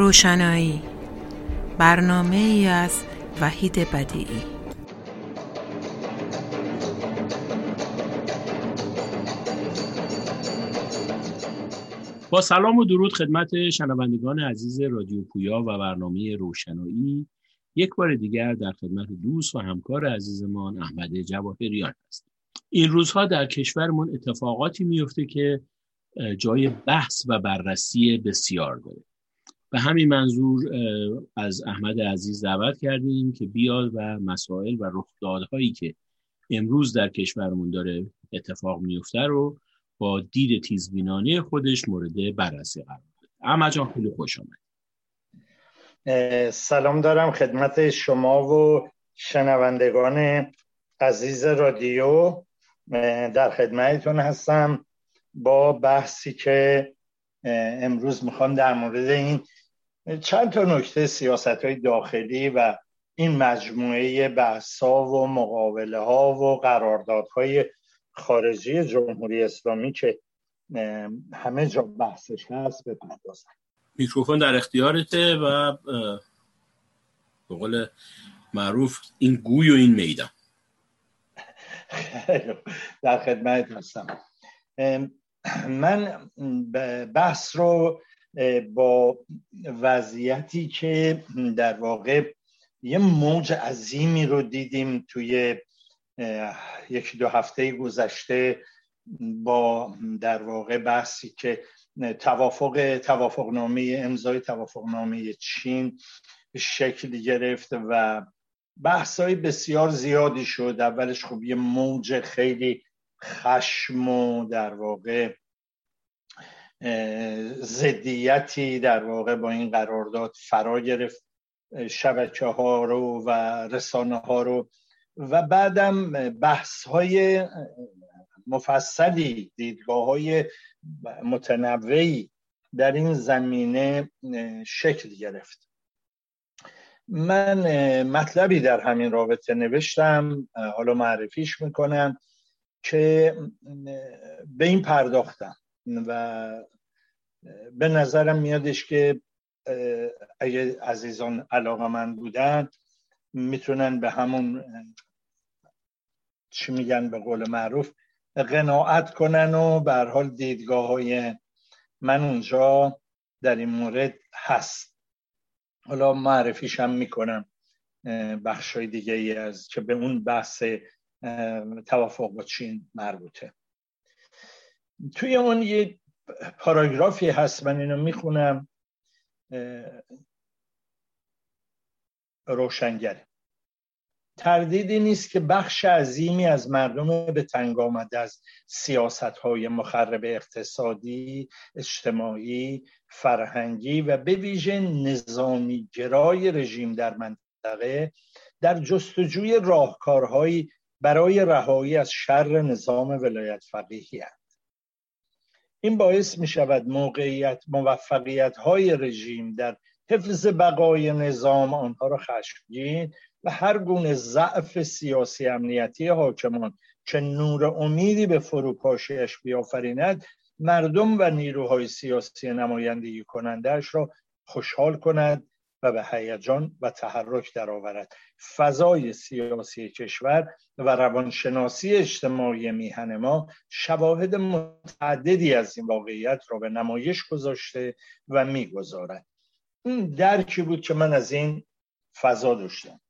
روشنایی. برنامه ای از وحید بدیعی. با سلام و درود خدمت شنوندگان عزیز رادیو پویا و برنامه روشنایی. یک بار دیگر در خدمت دوست و همکار عزیزمان احمد جواهریان است این روزها در کشورمون اتفاقاتی میفته که جای بحث و بررسی بسیار داره. به همین منظور از احمد عزیز دعوت کردیم که بیاد و مسائل و رخدادهایی که امروز در کشورمون داره اتفاق میفته رو با دید تیزبینانه خودش مورد بررسی قرار بده. احمد جان خیلی خوش آمد سلام دارم خدمت شما و شنوندگان عزیز رادیو. در خدمتتون هستم با بحثی که امروز می‌خوام در مورد این چند تا نکته سیاست های داخلی و این مجموعه بحث ها و مقابله ها و قراردادهای خارجی جمهوری اسلامی که همه جا بحثش هست بپردازم میکروفون در اختیارته و به قول معروف این گوی و این میدان. در خدمت هستم. من بحث رو با وضعیتی که در واقع یه موج عظیمی رو دیدیم توی یکی دو هفته گذشته با در واقع بحثی که توافق توافقنامه امضای توافقنامه چین شکل گرفت و بحث های بسیار زیادی شد. اولش خب یه موج خیلی خشم و در واقع زدیتی در واقع با این قرارداد فرا گرفت شبکه ها رو و رسانه ها رو. و بعدم بحث های مفصلی دیدگاه های متنوعی در این زمینه شکل گرفت. من مطلبی در همین رابطه نوشتم حالا معرفیش می‌کنم که به این پرداختم. و به نظرم میادش که اگه عزیزان علاقه من بودن می‌تونن به همون چی میگن به قول معروف قناعت کنن و به حال دیدگاه های من اونجا در این مورد هست. حالا معرفیش هم می‌کنم بخش های دیگه ای از که به اون بحث توافق با چین مربوطه. توی اون یه پاراگرافی هست من اینو می‌خونم روشنگره تردیدی نیست که بخش عظیمی از مردم به تنگ آمده از سیاست های مخرب اقتصادی، اجتماعی، فرهنگی و به ویژه نظامی گرای رژیم در منطقه در جستجوی راهکارهایی برای رهایی از شر نظام ولایت فقیهی این باعث می شود موقعیت موفقیت های رژیم در حفظ بقای نظام آنها را خشمگین و هر گونه ضعف سیاسی امنیتی حاکمان که نور امیدی به فروپاشیش بیافریند مردم و نیروهای سیاسی نمایندگی کنندهش را خوشحال کند و به هیجان و تحرک درآورد. فضای سیاسی کشور و روانشناسی اجتماعی میهن ما شواهد متعددی از این واقعیت را به نمایش گذاشته و می‌گذارد. این درکی بود که من از این فضا داشتم.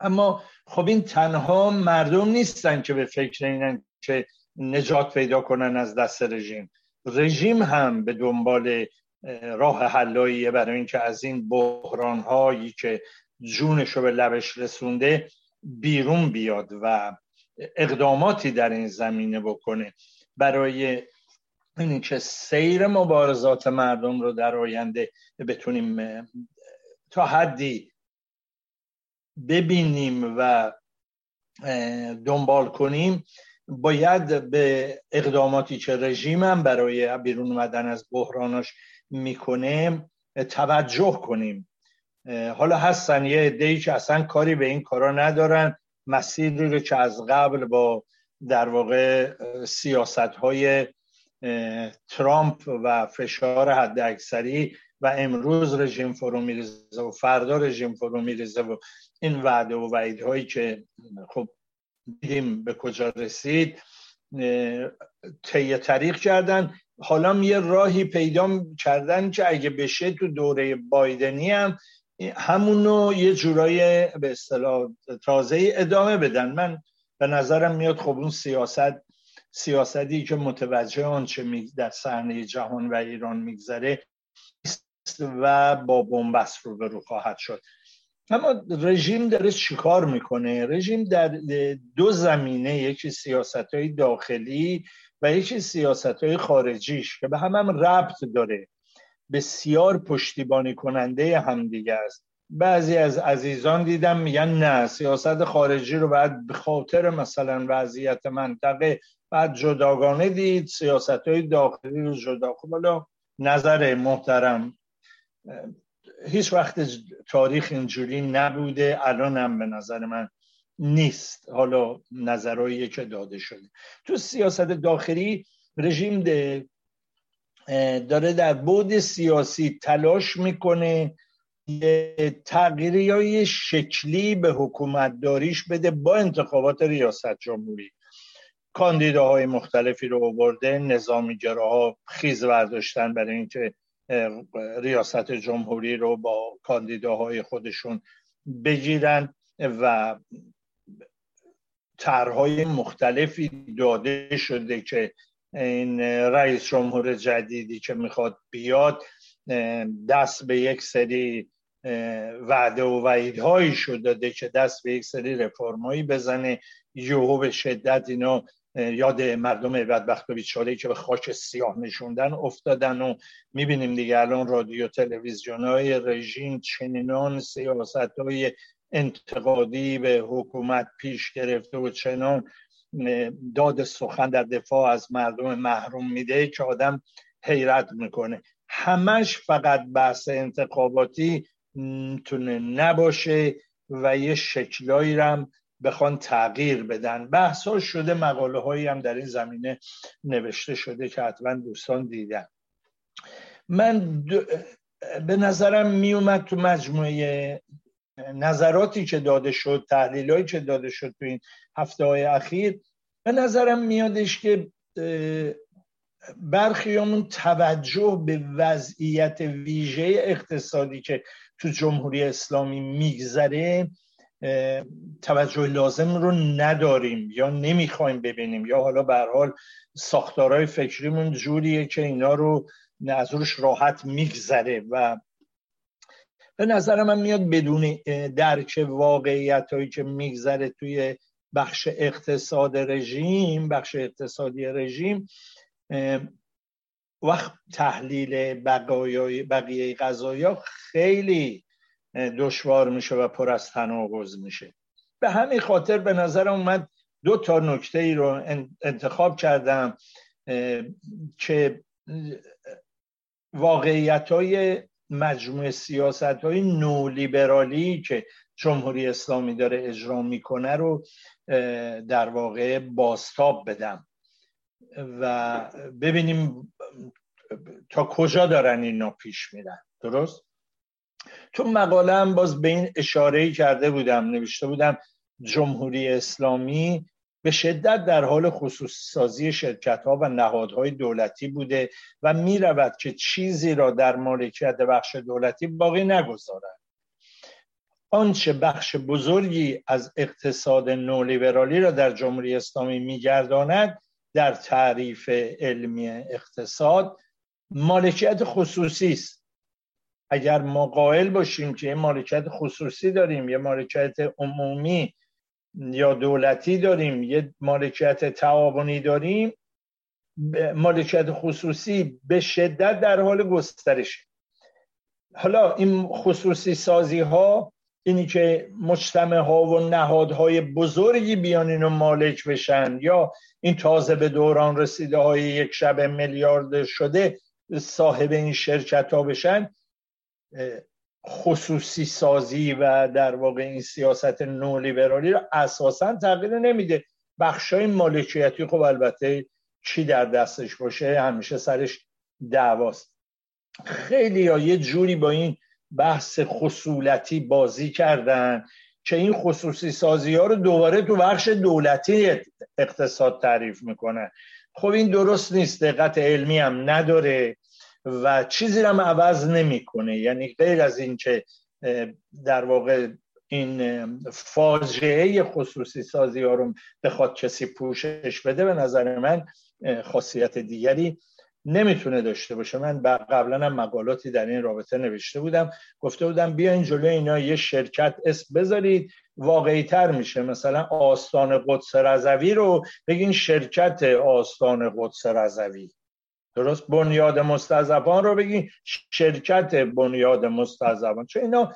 اما خب این تنها مردم نیستن که به فکر اینن که نجات پیدا کنن از دست رژیم. رژیم هم به دنبال راه حلاییه برای اینکه از این بحران هایی که جونش رو به لبش رسونده بیرون بیاد و اقداماتی در این زمینه بکنه. برای اینکه سیر مبارزات مردم رو در آینده بتونیم تا حدی ببینیم و دنبال کنیم باید به اقداماتی که رژیمم برای بیرون اومدن از بحراناش می‌کنه توجه کنیم. حالا هستن یه عده‌ای که اصلا کاری به این کارا ندارن. مسیری رو که از قبل با در واقع سیاست های ترامپ و فشار حد اکثری و امروز رژیم فرو میریزه و فردا رژیم فرو میریزه و این وعده و وعیدهایی که خب دیدیم به کجا رسید طی طریق کردن. حالا یه راهی پیدا کردن که اگه بشه تو دوره بایدنی هم همونو یه جورای به اصطلاح تازه ادامه بدن. من به نظرم میاد خب اون سیاست سیاستی که متوجه آنچه در صحنه جهان و ایران میگذره و با بنبست رو خواهد شد. اما رژیم داره چیکار می‌کنه؟ رژیم در دو زمینه یکی سیاست های داخلی و یکی سیاست های خارجیش که به هم هم ربط داره بسیار پشتیبانی کننده همدیگه است. بعضی از عزیزان دیدم میگن نه سیاست خارجی رو باید به خاطر مثلا وضعیت منطقه بعد جداگانه دید سیاست های داخلی رو جدا خب حالا نظر محترم هیچ وقت تاریخ اینجوری نبوده الان هم به نظر من نیست. حالا نظرهایی که داده شده. تو سیاست داخلی رژیم داره در بود سیاسی تلاش می‌کنه تغییری های شکلی به حکومت داریش بده با انتخابات ریاست جمهوری. کاندیداهای مختلفی رو آورده نظامیگراها خیز برداشتن برای اینکه ریاست جمهوری رو با کاندیداهای خودشون بگیرن و طرحهای مختلفی داده شده که این رئیس جمهور جدیدی که می‌خواد بیاد دست به یک سری وعده و وعیدهایی شده داده که دست به یک سری رفرمایی بزنه. یهو به شدت اینا یاد مردم بدبخت و بیچاره که به خاک سیاه نشوندن افتادن و می‌بینیم دیگه الان رادیو تلویزیون های رژیم چنینان سیاست های انتقادی به حکومت پیش گرفته و چنان داد سخن در دفاع از مردم محروم میده که آدم حیرت می‌کنه. همش فقط بحث انتخاباتی می‌تونه نباشه و یه شکلایی رم بخوان تغییر بدن. بحث شده مقاله هایی هم در این زمینه نوشته شده که حتما دوستان دیدن. من به نظرم میومد تو مجموعه نظراتی که داده شد تحلیل هایی که داده شد تو این هفته های اخیر به نظرم میادش که برخیامون توجه به وضعیت ویژه اقتصادی که تو جمهوری اسلامی میگذره توجه لازم رو نداریم یا نمی‌خوایم ببینیم یا حالا به حال ساختارهای فکریمون جوریه که اینا رو روش راحت میگذره و به نظر من میاد بدون درک واقعیت هایی که میگذره توی بخش اقتصاد رژیم بخش اقتصادی رژیم وقت تحلیل بقیه غذایا خیلی دشوار میشه و پر از تناقض میشه. به همین خاطر به نظر اومد دو تا نکته ای رو انتخاب کردم که واقعیت های مجموع سیاست های نولیبرالی که جمهوری اسلامی داره اجرا می‌کنه رو در واقع باستاب بدم و ببینیم تا کجا دارن اینا پیش میرن درست؟ تو مقاله هم باز به این اشاره کرده بودم نوشته بودم جمهوری اسلامی به شدت در حال خصوص سازی شرکت ها و نهادهای دولتی بوده و می رود که چیزی را در مالکیت بخش دولتی باقی نگذارد. آنچه بخش بزرگی از اقتصاد نولیبرالی را در جمهوری اسلامی میگرداند در تعریف علمی اقتصاد مالکیت خصوصی است. اگر ما قائل باشیم که یه مالکیت خصوصی داریم یه مالکیت عمومی یا دولتی داریم یه مالکیت تعاونی داریم مالکیت خصوصی به شدت در حال گسترش حالا این خصوصی سازی ها اینی که مجتمع ها و نهادهای بزرگی بیان اینو مالک بشن یا این تازه به دوران رسیده های یک شب میلیارد شده صاحب این شرکت ها بشن خصوصی سازی و در واقع این سیاست نولیبرالی رو اساسا تغییر نمیده. بخشای مالکیتی خب البته چی در دستش باشه همیشه سرش دعواست. خیلی ها یه جوری با این بحث خصولتی بازی کردن که این خصوصی سازی ها رو دوباره تو بخش دولتی اقتصاد تعریف می‌کنن. خب این درست نیست دقت علمی هم نداره. و چیزی هم عوض نمی‌کنه. یعنی غیر از اینکه در واقع این فاجعه خصوصی سازی ها رو بخواد کسی پوشش بده به نظر من خاصیت دیگری نمی‌تونه داشته باشه. من قبلا هم مقالاتی در این رابطه نوشته بودم. گفته بودم بیاین جلوی اینا یه شرکت اسم بذارید واقعی تر میشه. مثلا آستان قدس رضوی رو بگین شرکت آستان قدس رضوی. درست؟ بنیاد مستضعفان رو بگین شرکت بنیاد مستضعفان چون اینا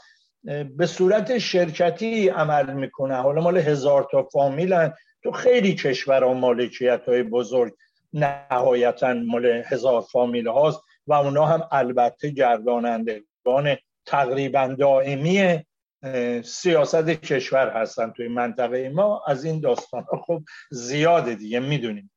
به صورت شرکتی عمل می‌کنه. حالا مال هزار تا فامیلن. تو خیلی کشور و مالکیت های بزرگ نهایتا مال هزار فامیل هاست و اونا هم البته گردانندگان تقریبا دائمی سیاست کشور هستن توی منطقه ما. از این داستان خب زیاده دیگه می‌دونیم.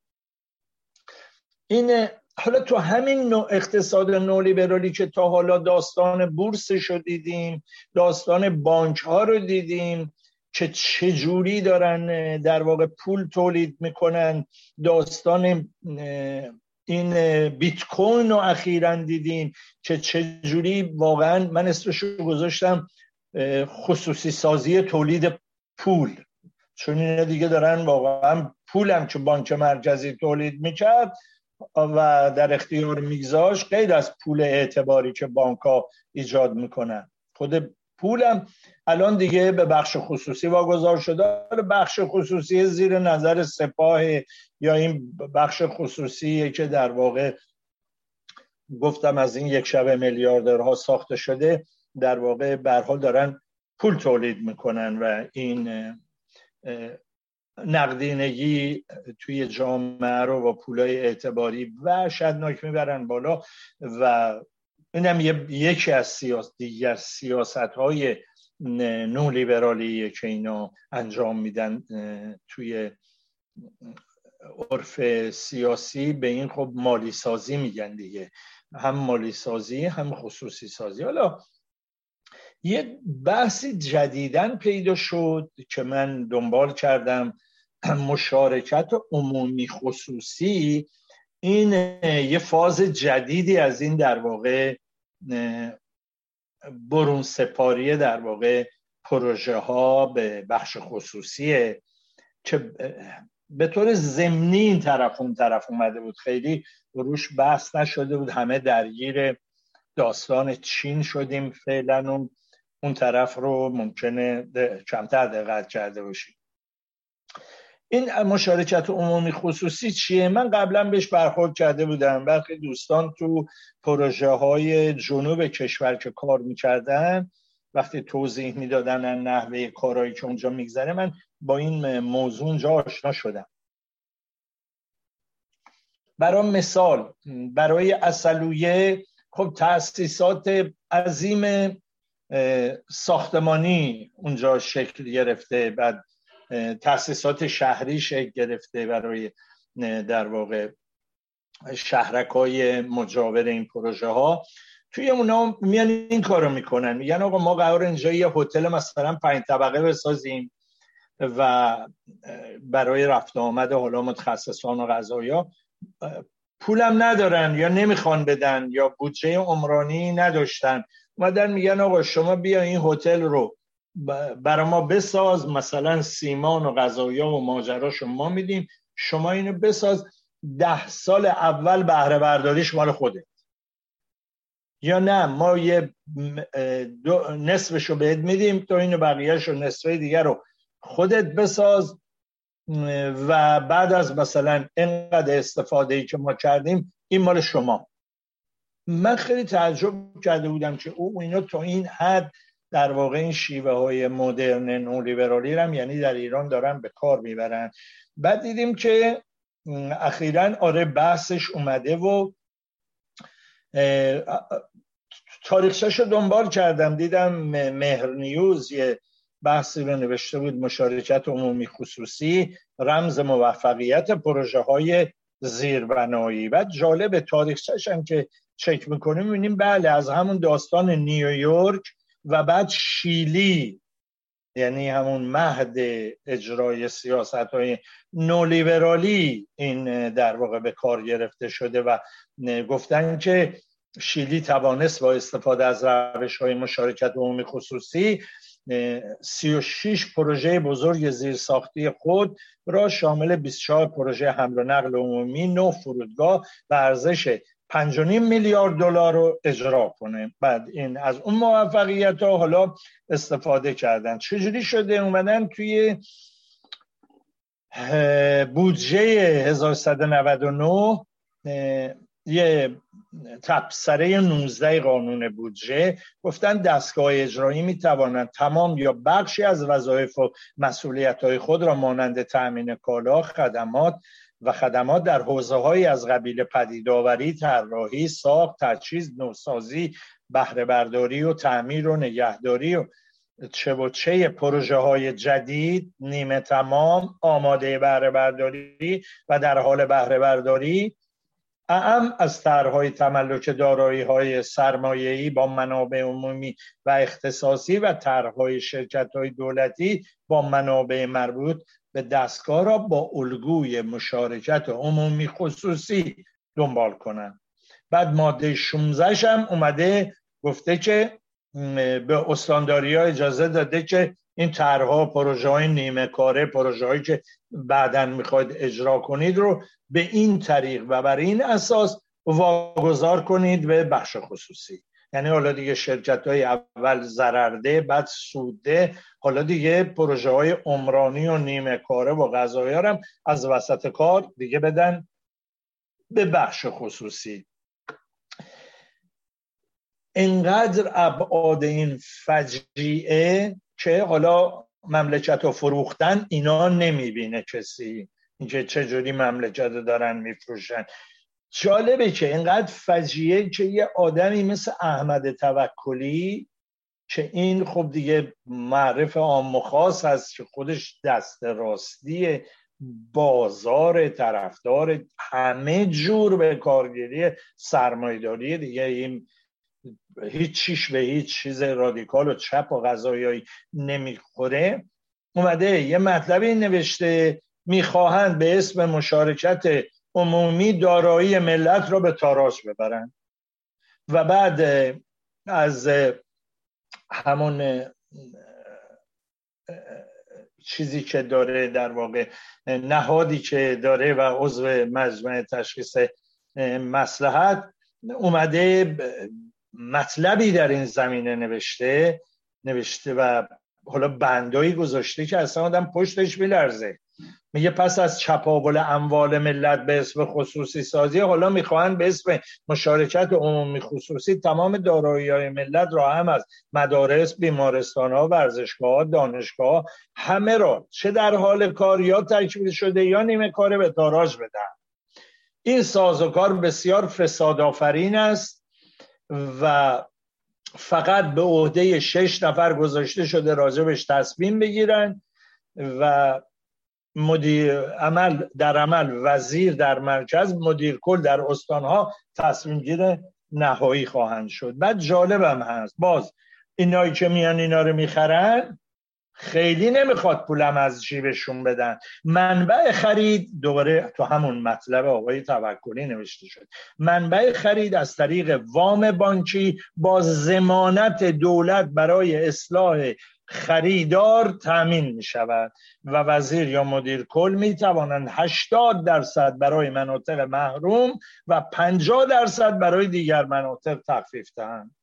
این حالا تو همین نوع اقتصاد نولیبرالی که تا حالا داستان بورس رو دیدیم داستان بانک ها رو دیدیم که چجوری دارن در واقع پول تولید می‌کنن داستان این بیت کوین رو اخیرا دیدیم که چجوری واقعا من اسمش گذاشتم خصوصی سازی تولید پول. چون اینا دیگه دارن واقعا پولم که بانک مرکزی تولید می‌کرد و در اختیار میگذاش غیر از پول اعتباری که بانک ایجاد می‌کنن. خود پولم الان دیگه به بخش خصوصی واگذار شده. بخش خصوصی زیر نظر سپاه یا این بخش خصوصی که در واقع گفتم از این یک شب میلیاردرها ساخته شده در واقع برحال دارن پول تولید می‌کنن و این نقدینگی توی جامعه رو با پولای اعتباری و شدناک می‌برن بالا و اینم یکی از سیاست دیگر سیاست های نولیبرالیه که اینا انجام میدن توی عرف سیاسی به این خب مالی سازی میگن دیگه. هم مالی سازی هم خصوصی سازی حالا یه بحثی جدیدن پیدا شد که من دنبال کردم. مشارکت عمومی خصوصی این یه فاز جدیدی از این در واقع برون سپاری در واقع پروژه ها به بخش خصوصیه که به طور زمینی این طرف اون طرف اومده بود. خیلی روش بحث نشده بود. همه درگیر داستان چین شدیم. فعلا اون اون طرف رو ممکنه کمتر دقت کرده باشیم. این مشارکت عمومی خصوصی چیه؟ من قبلا بهش برخورد کرده بودم. برخی دوستان تو پروژه های جنوب کشور که کار می‌کردن وقتی توضیح می‌دادن نحوه کارهایی که اونجا میگذره من با این موضوع اونجا آشنا شدم. برای مثال برای اصلویه خب تاسیسات عظیم ساختمانی اونجا شکل گرفته. بعد تاسیسات شهری شکل گرفته برای در واقع شهرک های مجاور این پروژه ها توی اونا میان این کارو می‌کنن. میگن آقا ما قرار اینجا یه هتل مثلا پنج طبقه بسازیم و برای رفت آمد حالا متخصصان و غذایا پولم ندارن یا نمی‌خوان بدن یا بودجه عمرانی نداشتن. اومدن میگن آقا شما بیا این هتل رو برای ما بساز مثلا سیمان و غذایا و ماجراشو ما میدیم. شما اینو بساز ده سال اول بهره برداریش مال خوده یا نه ما یه نصفشو بهت میدیم تو اینو بقیهش و نصفه دیگر رو خودت بساز. و بعد از مثلا اینقدر استفاده ای که ما کردیم این مال شما. من خیلی تعجب کرده بودم که او اینا تا این حد در واقع این شیوه های مدرن نولیبرالی هم یعنی در ایران دارن به کار می‌برن. بعد دیدیم که اخیرا آره بحثش اومده و تاریخشش رو دنبال کردم. دیدم مهر نیوز یه بحثی رو نوشته بود مشارکت عمومی خصوصی رمز موفقیت پروژه های زیربنایی. و جالب تاریخچش هم که چک می‌کنیم می‌بینیم بله از همون داستان نیویورک و بعد شیلی یعنی همون مهد اجرای سیاست های نولیبرالی این در واقع به کار گرفته شده و گفتن که شیلی توانست با استفاده از روش های مشارکت عمومی خصوصی 36 پروژه بزرگ زیرساختی خود را شامل 24 پروژه حمل و نقل عمومی، 9 فرودگاه و ارزش 5.5 میلیارد دلار رو اجرا کنه. بعد این از اون موفقیت ها حالا استفاده کردن. چجوری شده؟ اومدن توی بودجه 1199 یه تبصره 19 قانون بودجه. گفتن دستگاه اجرایی می توانند تمام یا بخشی از وظایف و مسئولیت های خود را مانند تأمین کالا خدمات و خدمات در حوزه های از قبیل پدیدآوری، طراحی، ساخت، تجهیز، نوسازی، بهره برداری و تعمیر و نگهداری و چه و چه پروژه های جدید نیمه تمام آماده بهره برداری و در حال بهره برداری اعم از طرحهای تملک دارایی های سرمایه‌ای با منابع عمومی و اختصاصی و طرحهای شرکت های دولتی با منابع مربوط به دستگاه را با الگوی مشارکت عمومی خصوصی دنبال کنند. بعد ماده 16 هم اومده گفته که به استانداری ها اجازه داده که این طرحها پروژه های نیمه کاره پروژه هایی که بعدا می‌خواید اجرا کنید رو به این طریق و بر این اساس واگذار کنید به بخش خصوصی. یعنی حالا دیگه شرکت های اول ضررده بعد سوده حالا دیگه پروژه های عمرانی و نیمه کاره و غذایی هم از وسط کار دیگه بدن به بخش خصوصی. انقدر ابعاد این فجیعه که حالا مملکت رو فروختن اینا نمی‌بینه کسی اینکه چجوری مملکت رو دارن میفروشن. جالبه که اینقدر فجیعه که یه آدمی مثل احمد توکلی که این خب دیگه معرف عام خاص هست که خودش دست راستی بازار طرفدار همه جور به کارگیری سرمایداری دیگه این هیچ چیش به هیچ چیز رادیکال و چپ و غذایی نمی‌خوره. اومده یه مطلبی نوشته می‌خواهند به اسم مشارکت عمومی دارایی ملت را به تاراج ببرند. و بعد از همون چیزی که داره در واقع نهادی که داره و عضو مجمع تشخیص مسلحت اومده مطلبی در این زمینه نوشته نوشته و حالا بندایی گذاشته که اصلا آدم پشتش میلرزه. میگه پس از چپاول اموال ملت به اسم خصوصی سازی حالا می‌خواهند به اسم مشارکت عمومی خصوصی تمام دارایی های ملت را هم از مدارس بیمارستان ها ورزشگاه دانشگاه همه را چه در حال کار یا تکمیل شده یا نیمه کاره به تاراج بدن. این سازوکار بسیار فساد آفرین است. و فقط به عهده شش نفر گذاشته شده راجبش تصمیم بگیرن و مدیر عمل در عمل وزیر در مرکز مدیر کل در استانها تصمیم گیر نهایی خواهند شد. بعد جالبم هست. باز اینایی که میان اینا رو می‌خرن خیلی نمی‌خواد پولم از جیبشون بدن. منبع خرید دوباره تو همون مطلب آقای توکلی نوشته شد. منبع خرید از طریق وام بانکی با زمانت دولت برای اصلاح خریدار تامین می شود و وزیر یا مدیر کل می توانند 80 درصد برای مناطق محروم و 50 درصد برای دیگر مناطق تخفیف دهند.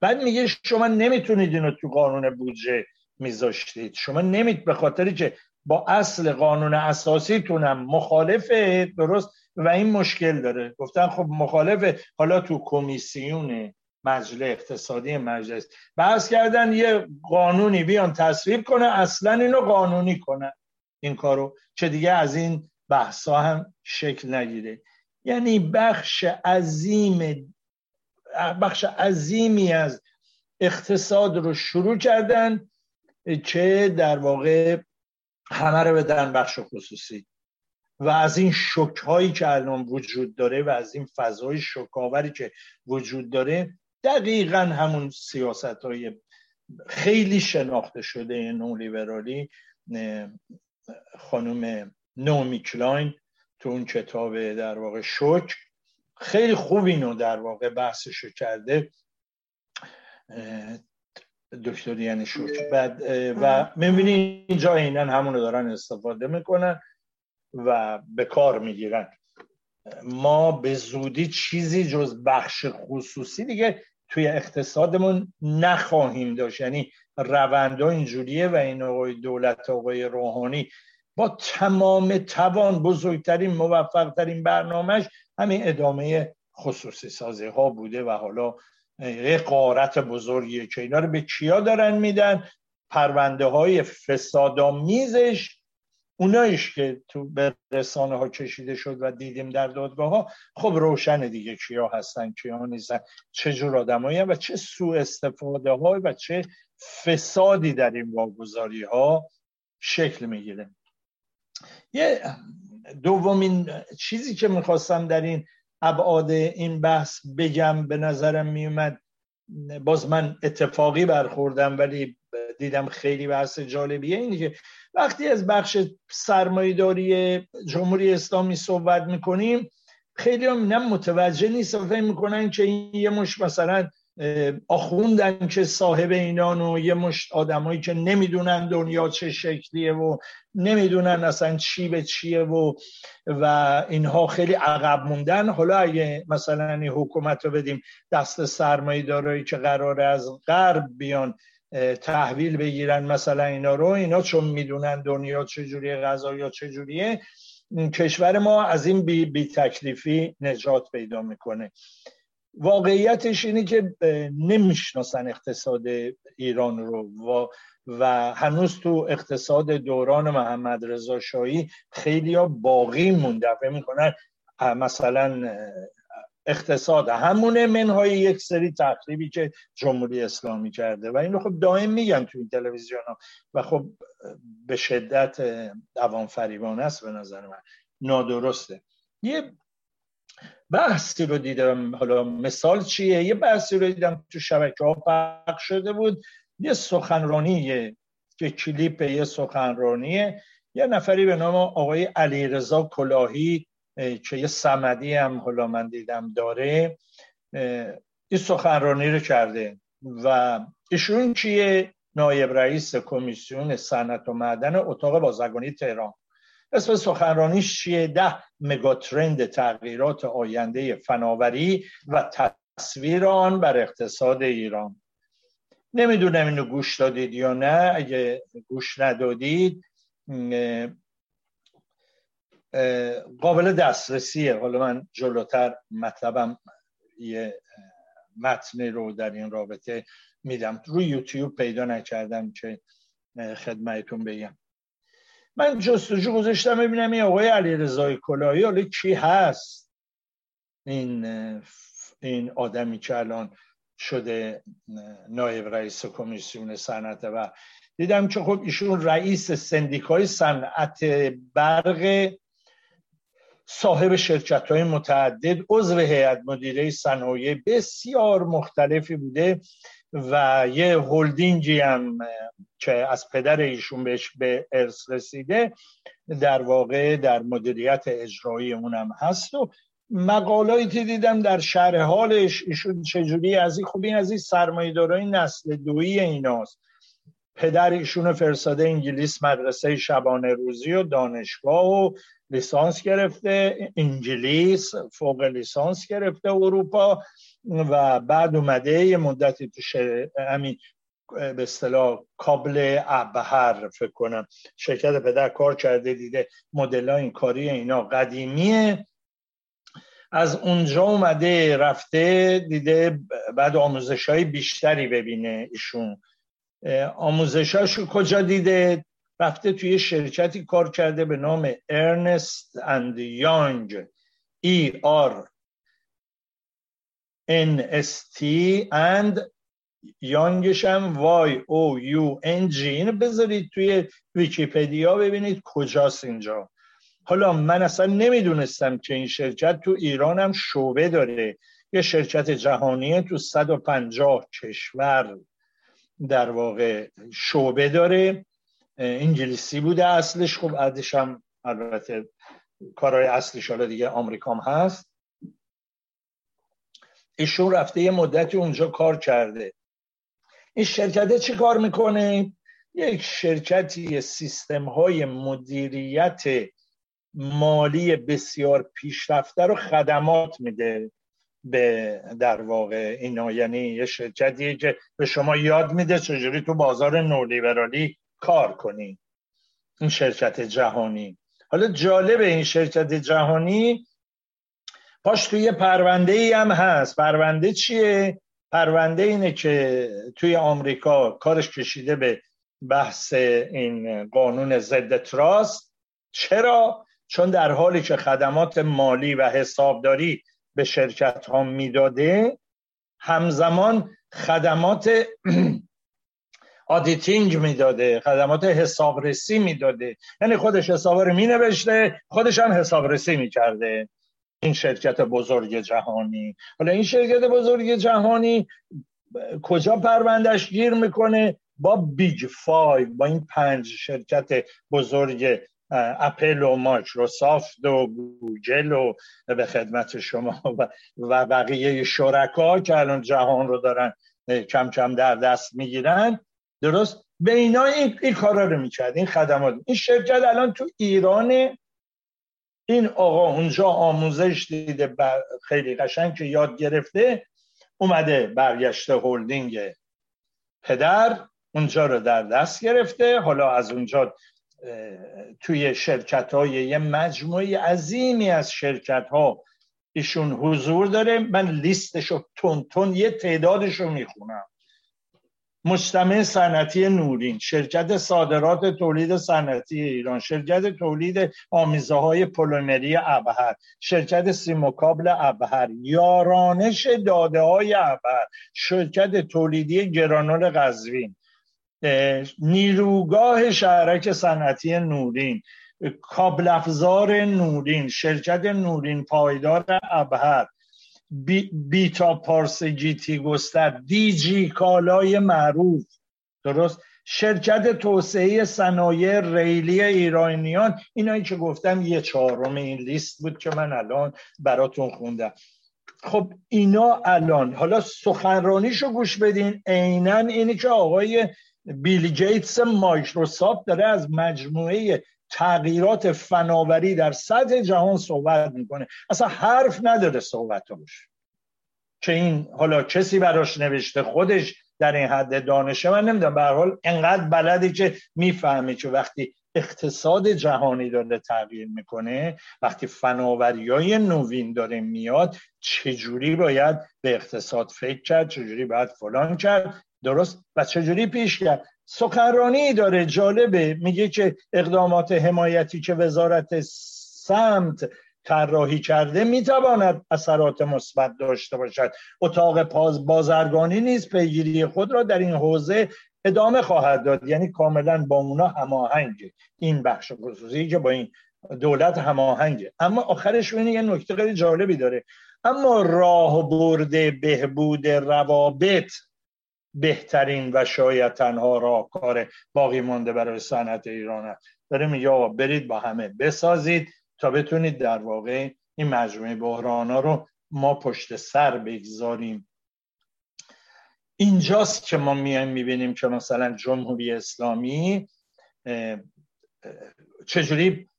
بعد میگه شما نمی‌تونید اینو تو قانون بودجه میذاشتید. شما نمید به خاطری که با اصل قانون اساسی تونم مخالفه درست؟ و این مشکل داره. گفتن خب مخالفه. حالا تو کمیسیون مجلس اقتصادی مجلس بحث کردن یه قانونی بیان تصویب کنه اصلا اینو قانونی کنه. این کارو. که دیگه از این بحثا هم شکل نگیره. یعنی بخش عظیم بخش عظیمی از اقتصاد رو شروع کردن. که در واقع همه رو بدن بخش خصوصی. و از این شک هایی که الان وجود داره و از این فضای شکاوری که وجود داره دقیقا همون سیاست های خیلی شناخته شده نولیبرالی خانم نومی کلاین تو اون کتاب در واقع شک. خیلی خوب اینو در واقع بحثشو کرده. دکتر یعنی شک بعد و می‌بینی اینجا اینن همونو دارن استفاده می‌کنن و به کار می‌گیرن. ما به زودی چیزی جز بخش خصوصی دیگه توی اقتصادمون نخواهیم داشت. یعنی روندها اینجوریه و این آقای دولت آقای روحانی با تمام توان بزرگترین موفقترین برنامهش همین ادامه خصوصی سازی ها بوده و حالا یه قارت بزرگیه که اینا رو به کیا دارن میدن؟ پرونده های فسادامیزش اونایش که تو به رسانه ها کشیده شد و دیدیم در دادگاه ها خب روشن دیگه کیا هستن کیا نیستن چه جور آدمایی و چه سوء استفاده های و چه فسادی در این واگذاری ها شکل می‌گیره. یه دومین چیزی که می‌خواستم در این ابعاد این بحث بگم به نظرم میومد. باز من اتفاقی برخوردم ولی دیدم خیلی بحث جالبیه اینه که وقتی از بخش سرمایداری جمهوری اسلامی صحبت می‌کنیم خیلی هم متوجه نیست و فهم می‌کنن که این یه مش مثلا آخوندن که صاحب اینان و یه مشت آدمایی که نمی‌دونن دنیا چه شکلیه و نمی‌دونن اصلا چی به چیه و و اینها خیلی عقب موندن. حالا اگه مثلا این حکومت رو بدیم دست سرمایه دارایی که قراره از غرب بیان تحویل بگیرن مثلا اینا رو اینا چون می‌دونن دنیا چجوریه غذا یا چجوریه کشور ما از این بی, بی تکلیفی نجات پیدا می‌کنه. واقعیتش اینه که نمی‌شناسن اقتصاد ایران رو. و, و هنوز تو اقتصاد دوران محمد رضا شاهی خیلی ها باقی مونده. می‌کنن مثلا اقتصاد همونه منهای یک سری تقریبی که جمهوری اسلامی کرده. و اینو خب دائم میگن تو این تلویزیون ها و خب به شدت دوام فریبانه است به نظر من. نادرسته. یه بحثی رو دیدم. حالا مثال چیه؟ یه بحثی رو دیدم تو شبکه ها پخش شده بود. یه سخنرانی یه کلیپ یه سخنرانیه. یه نفری به نام آقای علیرضا کلاهی که یه سمدی هم حالا من دیدم داره این سخنرانی رو کرده. و ایشون چیه نایب رئیس کمیسیون صنعت و معدن اتاق بازرگانی تهران. اسم سخنرانیش چیه؟ ده مگاترند تغییرات آینده فناوری و تصویر آن بر اقتصاد ایران. نمی‌دونم اینو گوش دادید یا نه. اگه گوش ندادید قابل دسترسیه. حالا من جلوتر مطلبم یه متنی رو در این رابطه میدم. روی یوتیوب پیدا نکردم که خدمتتون بگم. من جستجو گذاشتم ببینم این آقای علی رضای کلاهی حالا کی هست؟ این این آدمی که الان شده نایب رئیس کمیسیون صنعت و دیدم که خب ایشون رئیس سندیکای صنعت برق صاحب شرکت های متعدد عضو هیئت مدیره صنایع بسیار مختلفی بوده و یه هلدینگی هم که از پدر ایشون بهش به ارث رسیده در واقع در مدیریت اجرایی اونم هست و مقالاتی دیدم در شرح حالش ایشون چجوری از این خوبی از این سرمایه‌دارای نسل دویی ایناست. پدر ایشون فرستاده انگلیس مدرسه شبانه روزی و دانشگاه و لیسانس گرفته انگلیس فوق لیسانس گرفته اروپا و بعد اومده یه مدتی تو همین به اصطلاح کابل ابهر فکر کنم. شرکت پدر کار کرده دیده مدل این کاری اینا قدیمیه. از اونجا اومده رفته دیده بعد آموزش های بیشتری ببینه ایشون. آموزش کجا دیده؟ رفته توی شرکتی کار کرده به نام Ernst and Young E R N S T and Young ش هم Y O U N G اینو بذارید توی ویکیپدیا ببینید کجاست اینجا. حالا من اصلا نمی‌دونستم که این شرکت تو ایران هم شعبه داره. یه شرکت جهانی تو 150 کشور در واقع شعبه داره. انگلیسی بوده اصلش. خب بعدش هم البته کارهای اصلیش حالا دیگه آمریکام هست. ایشون رفته یه مدتی اونجا کار کرده. این شرکته چی کار می‌کنه؟ یک شرکتی سیستم های مدیریت مالی بسیار پیشرفته رو خدمات میده به در واقع اینا. یعنی یه شرکتی که به شما یاد میده چجوری تو بازار نولیبرالی کار کنی. این شرکت جهانی. حالا جالب این شرکت جهانی پاش توی پرونده ای هم هست. پرونده چیه؟ پرونده اینه که توی آمریکا کارش کشیده به بحث این قانون ضد تراست. چرا؟ چون در حالی که خدمات مالی و حسابداری به شرکت ها می‌داده همزمان خدمات auditing می‌داده خدمات حسابرسی می‌داده. یعنی خودش حساب رو مینوشته خودش هم حسابرسی می‌کرده. این شرکت بزرگ جهانی. حالا این شرکت بزرگ جهانی کجا پروندهش گیر می‌کنه؟ با Big Five با این پنج شرکت بزرگ اپل و مایکروسافت و گوگل و به خدمت شما و بقیه شرکتا که الان جهان رو دارن کم کم در دست می‌گیرن. درست؟ به اینا این, این کارا رو می‌کرد این خدمات. این شرکت الان تو ایران این آقا اونجا آموزش دیده خیلی قشنگ که یاد گرفته اومده برگشته هلدینگ پدر اونجا رو در دست گرفته. حالا از اونجا توی شرکت های یه مجموعه عظیمی از شرکت ها ایشون حضور داره. من لیستشو تون تون یه تعدادشو می‌خونم. مجتمع صنعتی نورین شرکت صادرات تولید صنعتی ایران شرکت تولید آمیزه های پولومری ابهر شرکت سیموکابل ابهر یارانش داده های ابهر شرکت تولیدی گرانول قزوین. نیروگاه شهرک صنعتی نورین کابل افزار نورین شرکت نورین پایدار ابهر بی بیتا پارس جی تی گستر دی جی کالای معروف درست؟ شرکت توسعه صنایع ریلی ایرانیان اینایی که گفتم یه چهارم این لیست بود که من الان براتون خوندم. خب اینا الان حالا سخنرانیشو گوش بدین عینا اینی که آقای بیل گیتس مایکروسافت داره از مجموعه تغییرات فناوری در سطح جهان صحبت می‌کنه. اصلا حرف نداره صحبتاش. که این حالا کسی براش نوشته خودش در این حد دانشه من نمی‌دونم. به حال انقدر بلدی که می‌فهمه که وقتی اقتصاد جهانی داره تغییر می‌کنه وقتی فناوری های نوین داره میاد چجوری باید به اقتصاد فکر کرد چجوری باید فلان کرد؟ درست؟ و چجوری پیش کرد؟ سخنرانی داره جالبه. میگه که اقدامات حمایتی که وزارت سمت طراحی کرده می‌تواند اثرات مثبت داشته باشد. اتاق بازرگانی نیز پیگیری خود را در این حوزه ادامه خواهد داد. یعنی کاملا با اونا هماهنگه. این بخش خصوصی که با این دولت هماهنگه. اما آخرش اینه یه نکته خیلی جالبی داره. اما راه برده بهبود روابط بهترین و شاید تنها راهکار باقی مانده برای صنعت ایران است. داره میگه آقا برید با همه بسازید تا بتونید در واقع این مجموعه بحران ها رو ما پشت سر بگذاریم. اینجاست که ما میایم می‌بینیم که مثلا جمهوری اسلامی چجوری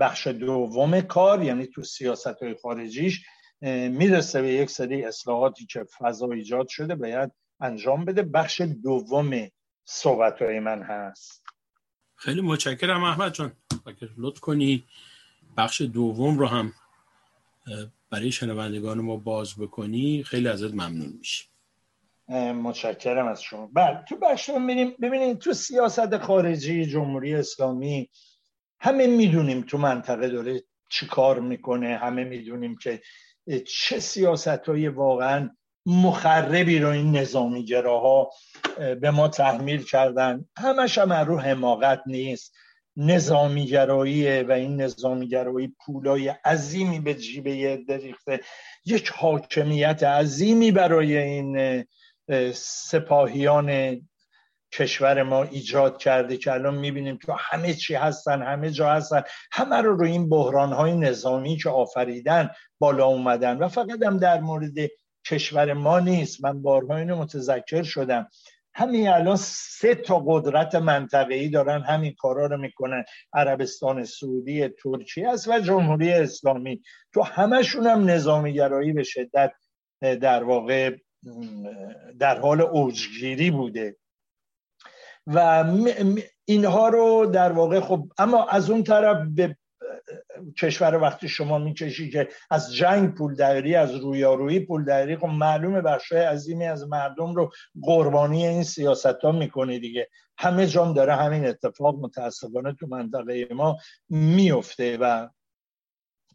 بخش دوم کار یعنی تو سیاست های خارجیش می‌رسه به یک سری اصلاحاتی که فضا ایجاد شده باید انجام بده. بخش دوم صحبت های من هست. خیلی متشکرم احمد جان. اگر لطف کنی بخش دوم رو هم برای شنوندگان ما باز بکنی خیلی ازت ممنون میشه متشکرم از شما. بله تو بخش ببینیم ببینید تو سیاست خارجی جمهوری اسلامی همه می‌دونیم تو منطقه داره چی کار می‌کنه همه می‌دونیم که چه سیاست های واقعا مخربی رو این نظامیگراها به ما تحمیل کردن؟ همش هم رو حماقت نیست. نظامیگراییه و این نظامیگرایی پولای عظیمی به جیبه دریخته. یک حاکمیت عظیمی برای این سپاهیان کشور ما ایجاد کرده که الان می‌بینیم که همه چی هستن همه جا هستن. همه رو روی این بحران های نظامی که آفریدن بالا اومدن و فقط هم در مورد کشور ما نیست. من بارها اینو متذکر شدم. همین الان سه تا قدرت منطقه‌ای دارن همین کارا رو می‌کنن. عربستان سعودی ترکیه است و جمهوری اسلامی. تو همشون هم نظامی گرایی به شدت در واقع در حال اوجگیری بوده. و اینها رو در واقع خب اما از اون طرف به کشور وقتی شما می‌کشی که از جنگ پول داری از رویارویی پول داری خب معلومه بخشای عظیمی از مردم رو قربانی این سیاست ها می‌کنه دیگه. همه جام داره همین اتفاق متاسفانه تو منطقه ما میفته و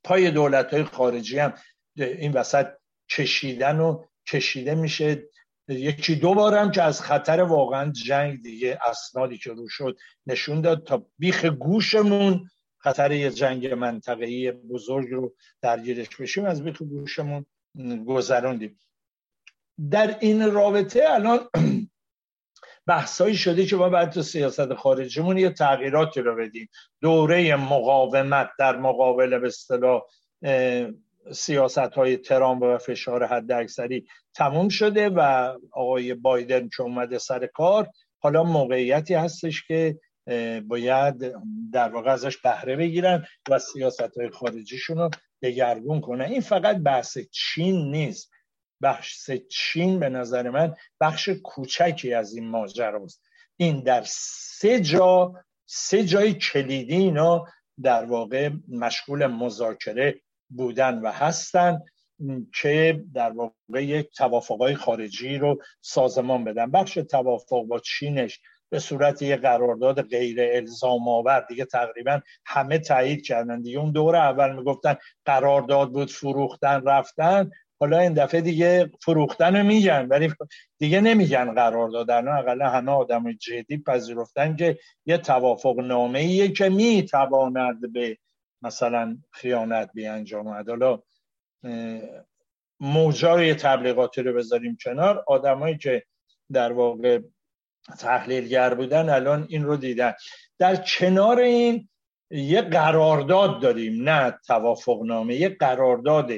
پای دولت های خارجی هم این وسط کشیدن و کشیده میشه. یکی دو بارم که از خطر واقعا جنگ دیگه اسنادی که رو شد نشون داد تا بیخ گوشمون خطر یه جنگ منطقه‌ای بزرگ رو درگیرش بشیم از بیخ گوشمون گذروندیم. در این رابطه الان بحثایی شده که ما باید تو سیاست خارجیمون یه تغییراتی رو بدیم. دوره مقاومت در مقابل به اصطلاح سیاست های ترامپ و فشار حد اکثری تموم شده و آقای بایدن که اومده سر کار حالا موقعیتی هستش که باید در واقع ازش بهره بگیرن و سیاست های خارجیشون رو دگرگون کنن. این فقط بحث چین نیست. بحث چین به نظر من بخش کوچکی از این ماجراست. این در سه جا سه جای کلیدی اینا در واقع مشغول مذاکره بودن و هستن که در واقع یک توافقای خارجی رو سازمان بدن. بخش توافق با چینش به صورت یه قرارداد غیر الزام آور دیگه تقریبا همه تایید کردن. دیگه اون دور اول می‌گفتن قرارداد بود فروختن رفتن. حالا این دفعه دیگه فروختن رو میگن ولی دیگه نمیگن قرار دادن اقلا همه آدم جدی پذیرفتن که یه توافق نامه که می‌تواند به مثلا خیانت بیانجامد حالا موجای تبلیغاتی رو بذاریم کنار. آدمایی که در واقع تحلیلگر بودن الان این رو دیدن. در کنار این یه قرارداد داریم نه توافق نامه یه قرارداد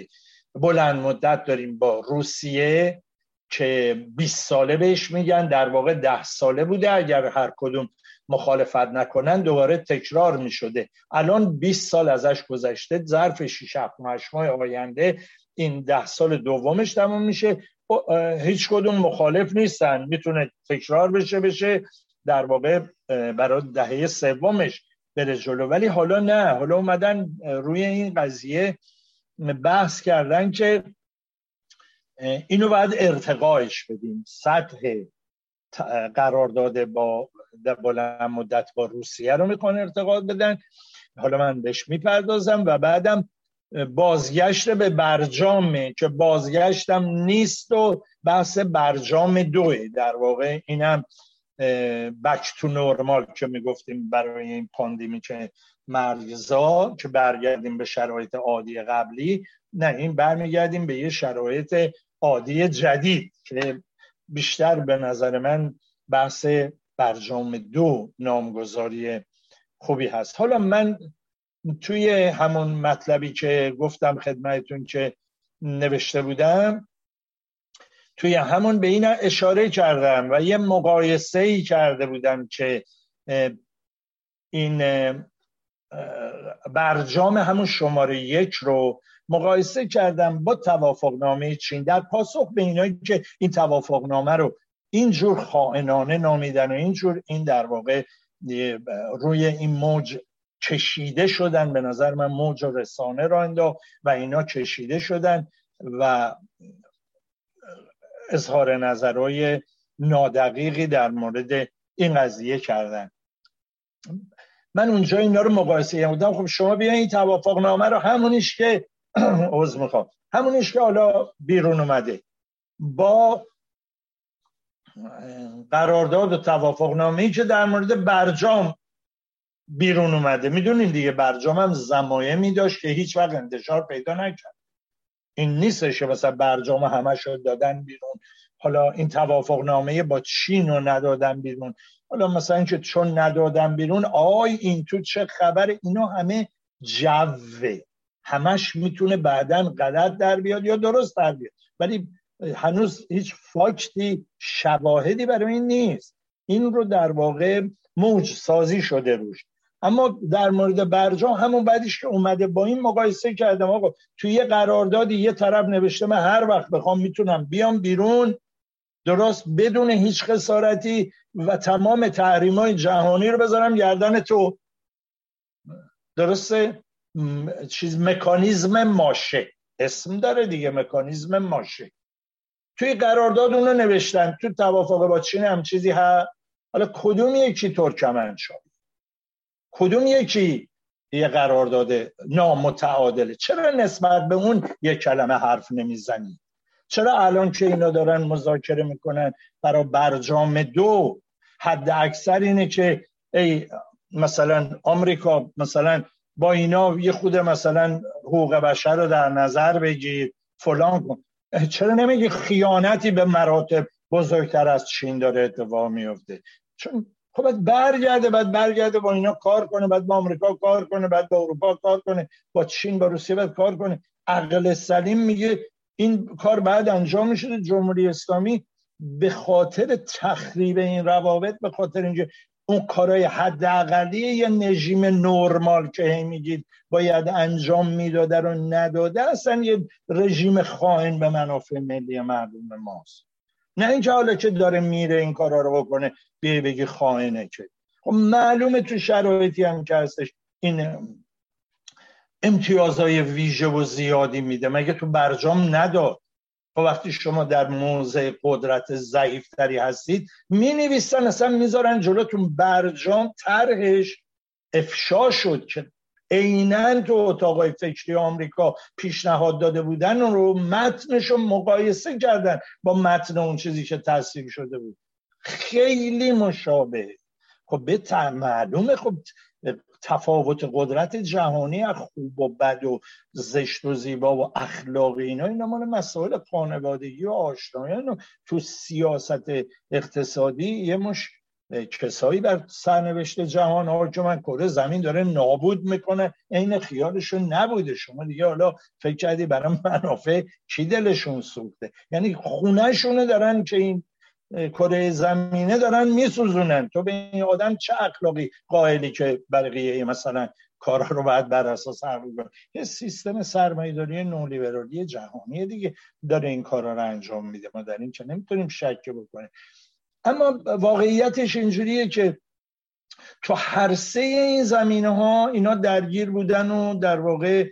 بلند مدت داریم با روسیه که 20 ساله بهش میگن در واقع ده ساله بوده اگر هر کدوم مخالفت نکنن دوباره تکرار می شده الان 20 سال ازش گذشته ظرف 6 7 ماه آینده این ده سال دومش تموم میشه. هیچ کدوم مخالف نیستن. می‌تونه تکرار بشه بشه در واقع برای دهه سومش بره جلو. ولی حالا نه. حالا اومدن روی این قضیه بحث کردن که اینو باید ارتقایش بدیم. سطح قرارداد با بلند مدت با روسیه رو می‌کنه ارتقا بدن. حالا من بهش می‌پردازم و بعدم بازگشت به برجامه که بازگشتم نیست و بحث برجام دوه. در واقع اینم بک تو نورمال که می‌گفتیم برای این پاندیمی که مرگزا که برگردیم به شرایط عادی قبلی. نه این برمیگردیم به یه شرایط عادی جدید که بیشتر به نظر من بحث برجام دو نامگذاری خوبی هست. حالا من توی همون مطلبی که گفتم خدمتون که نوشته بودم توی همون به این اشاره کردم و یه مقایسه ای کرده بودم که این برجام همون شماره یک رو مقایسه کردم با توافقنامه چین. در پاسخ به اینایی که این توافقنامه رو اینجور خائنانه نامیدن و اینجور این در واقع روی این موج کشیده شدن به نظر من موج و رسانه را انداخت و اینا کشیده شدن و اظهار نظرهای نادقیقی در مورد این قضیه کردن. من اونجا اینا رو مقایسه بودم خب شما بیاین این توافق نامه رو همونیش که عوض می‌خوام. همونیش که حالا بیرون اومده. با قرارداد و توافق نامه ای که در مورد برجام بیرون اومده. می‌دونین دیگه برجام هم زمایمی داشت که هیچ وقت انتشار پیدا نکرد. این نیستش که مثلا برجام همه شد دادن بیرون. حالا این توافق نامه با چین رو ندادن بیرون. حالا مثلا اینکه چون ندادن بیرون آی این تو چه خبر؟ اینا همه جوه. همش می‌تونه بعدا غلط در بیاد یا درست در بیاد. ولی هنوز هیچ فاکتی شواهدی برای این نیست. این رو در واقع موج سازی شده روش. اما در مورد برجام همون بعدش که اومده با این مقایسه کردم آقا توی یه قراردادی یه طرف نوشته من هر وقت بخوام می‌تونم بیام بیرون درست بدون هیچ خسارتی و تمام تحریم های جهانی رو بذارم گردن تو. درسته؟ چیز مکانیزم ماشه. اسم داره دیگه مکانیزم ماشه. توی قرارداد اونو نوشتن تو توافق با چین هم چیزی ها حالا کدوم یکی ترکمن شد کدوم یکی یه قرارداد نامتعادله؟ چرا نسبت به اون یه کلمه حرف نمی‌زنی؟ چرا الان که اینا دارن مذاکره می‌کنن برای برجام دو؟ حد اکثر اینه که ای مثلا آمریکا مثلا با اینا یه خود مثلا حقوق بشر رو در نظر بگیر فلان کن. چرا نمیگی خیانتی به مراتب بزرگتر از چین داره اتفاق میفته؟ چون خب باید برگرده بعد برگرده با اینا کار کنه بعد با آمریکا کار کنه بعد با اروپا کار کنه با چین با روسیه باید کار کنه. عقل سلیم میگه این کار بعد انجام میشه جمهوری اسلامی به خاطر تخریب این روابط به خاطر اینکه اون کارهای حداقلی یه نژیم نرمال که میگید باید انجام می‌داده رو نداده اصلا یه رژیم خائن به منافع ملی مردم ماست. نه اینکه حالا که داره میره این کارا رو بکنه بیه بگی خائنه که. خب معلومه تو شرایطی هم که هستش این امتیازهای ویژه و زیادی میده. مگه تو برجام نداد؟ خب وقتی شما در موضع قدرت ضعیفتری هستید می نویسن اصلا می‌ذارن جلوتون برجام طرحش افشا شد که عینا تو اتاقای فکری آمریکا پیشنهاد داده بودن رو متنش مقایسه کردن با متن اون چیزی که تصویب شده بود. خیلی مشابه. خب به معلومه. خب تفاوت قدرت جهانی از خوب و بد و زشت و زیبا و اخلاقی اینا اینا مال مسائل خانوادگی و آشنایی تو سیاست اقتصادی یه مش کسایی بر سرنوشت جهان حاکمن کره زمین داره نابود می‌کنه عین خیالشون نبوده. شما دیگه حالا فکر کردی برای منافع کی دلشون سوخته؟ یعنی خونهشونه دارن که این کره زمینه دارن میسوزونن. تو به این آدم چه اخلاقی قائلی که بقیه مثلا کارا رو باید بر اساس عقل یه سیستم سرمایه‌داری نولیبرالی جهانی دیگه داره این کارا رو انجام میده. ما در این که نمی‌تونیم شک بکنیم. اما واقعیتش اینجوریه که تو هر سه این زمینه ها اینا درگیر بودن و در واقع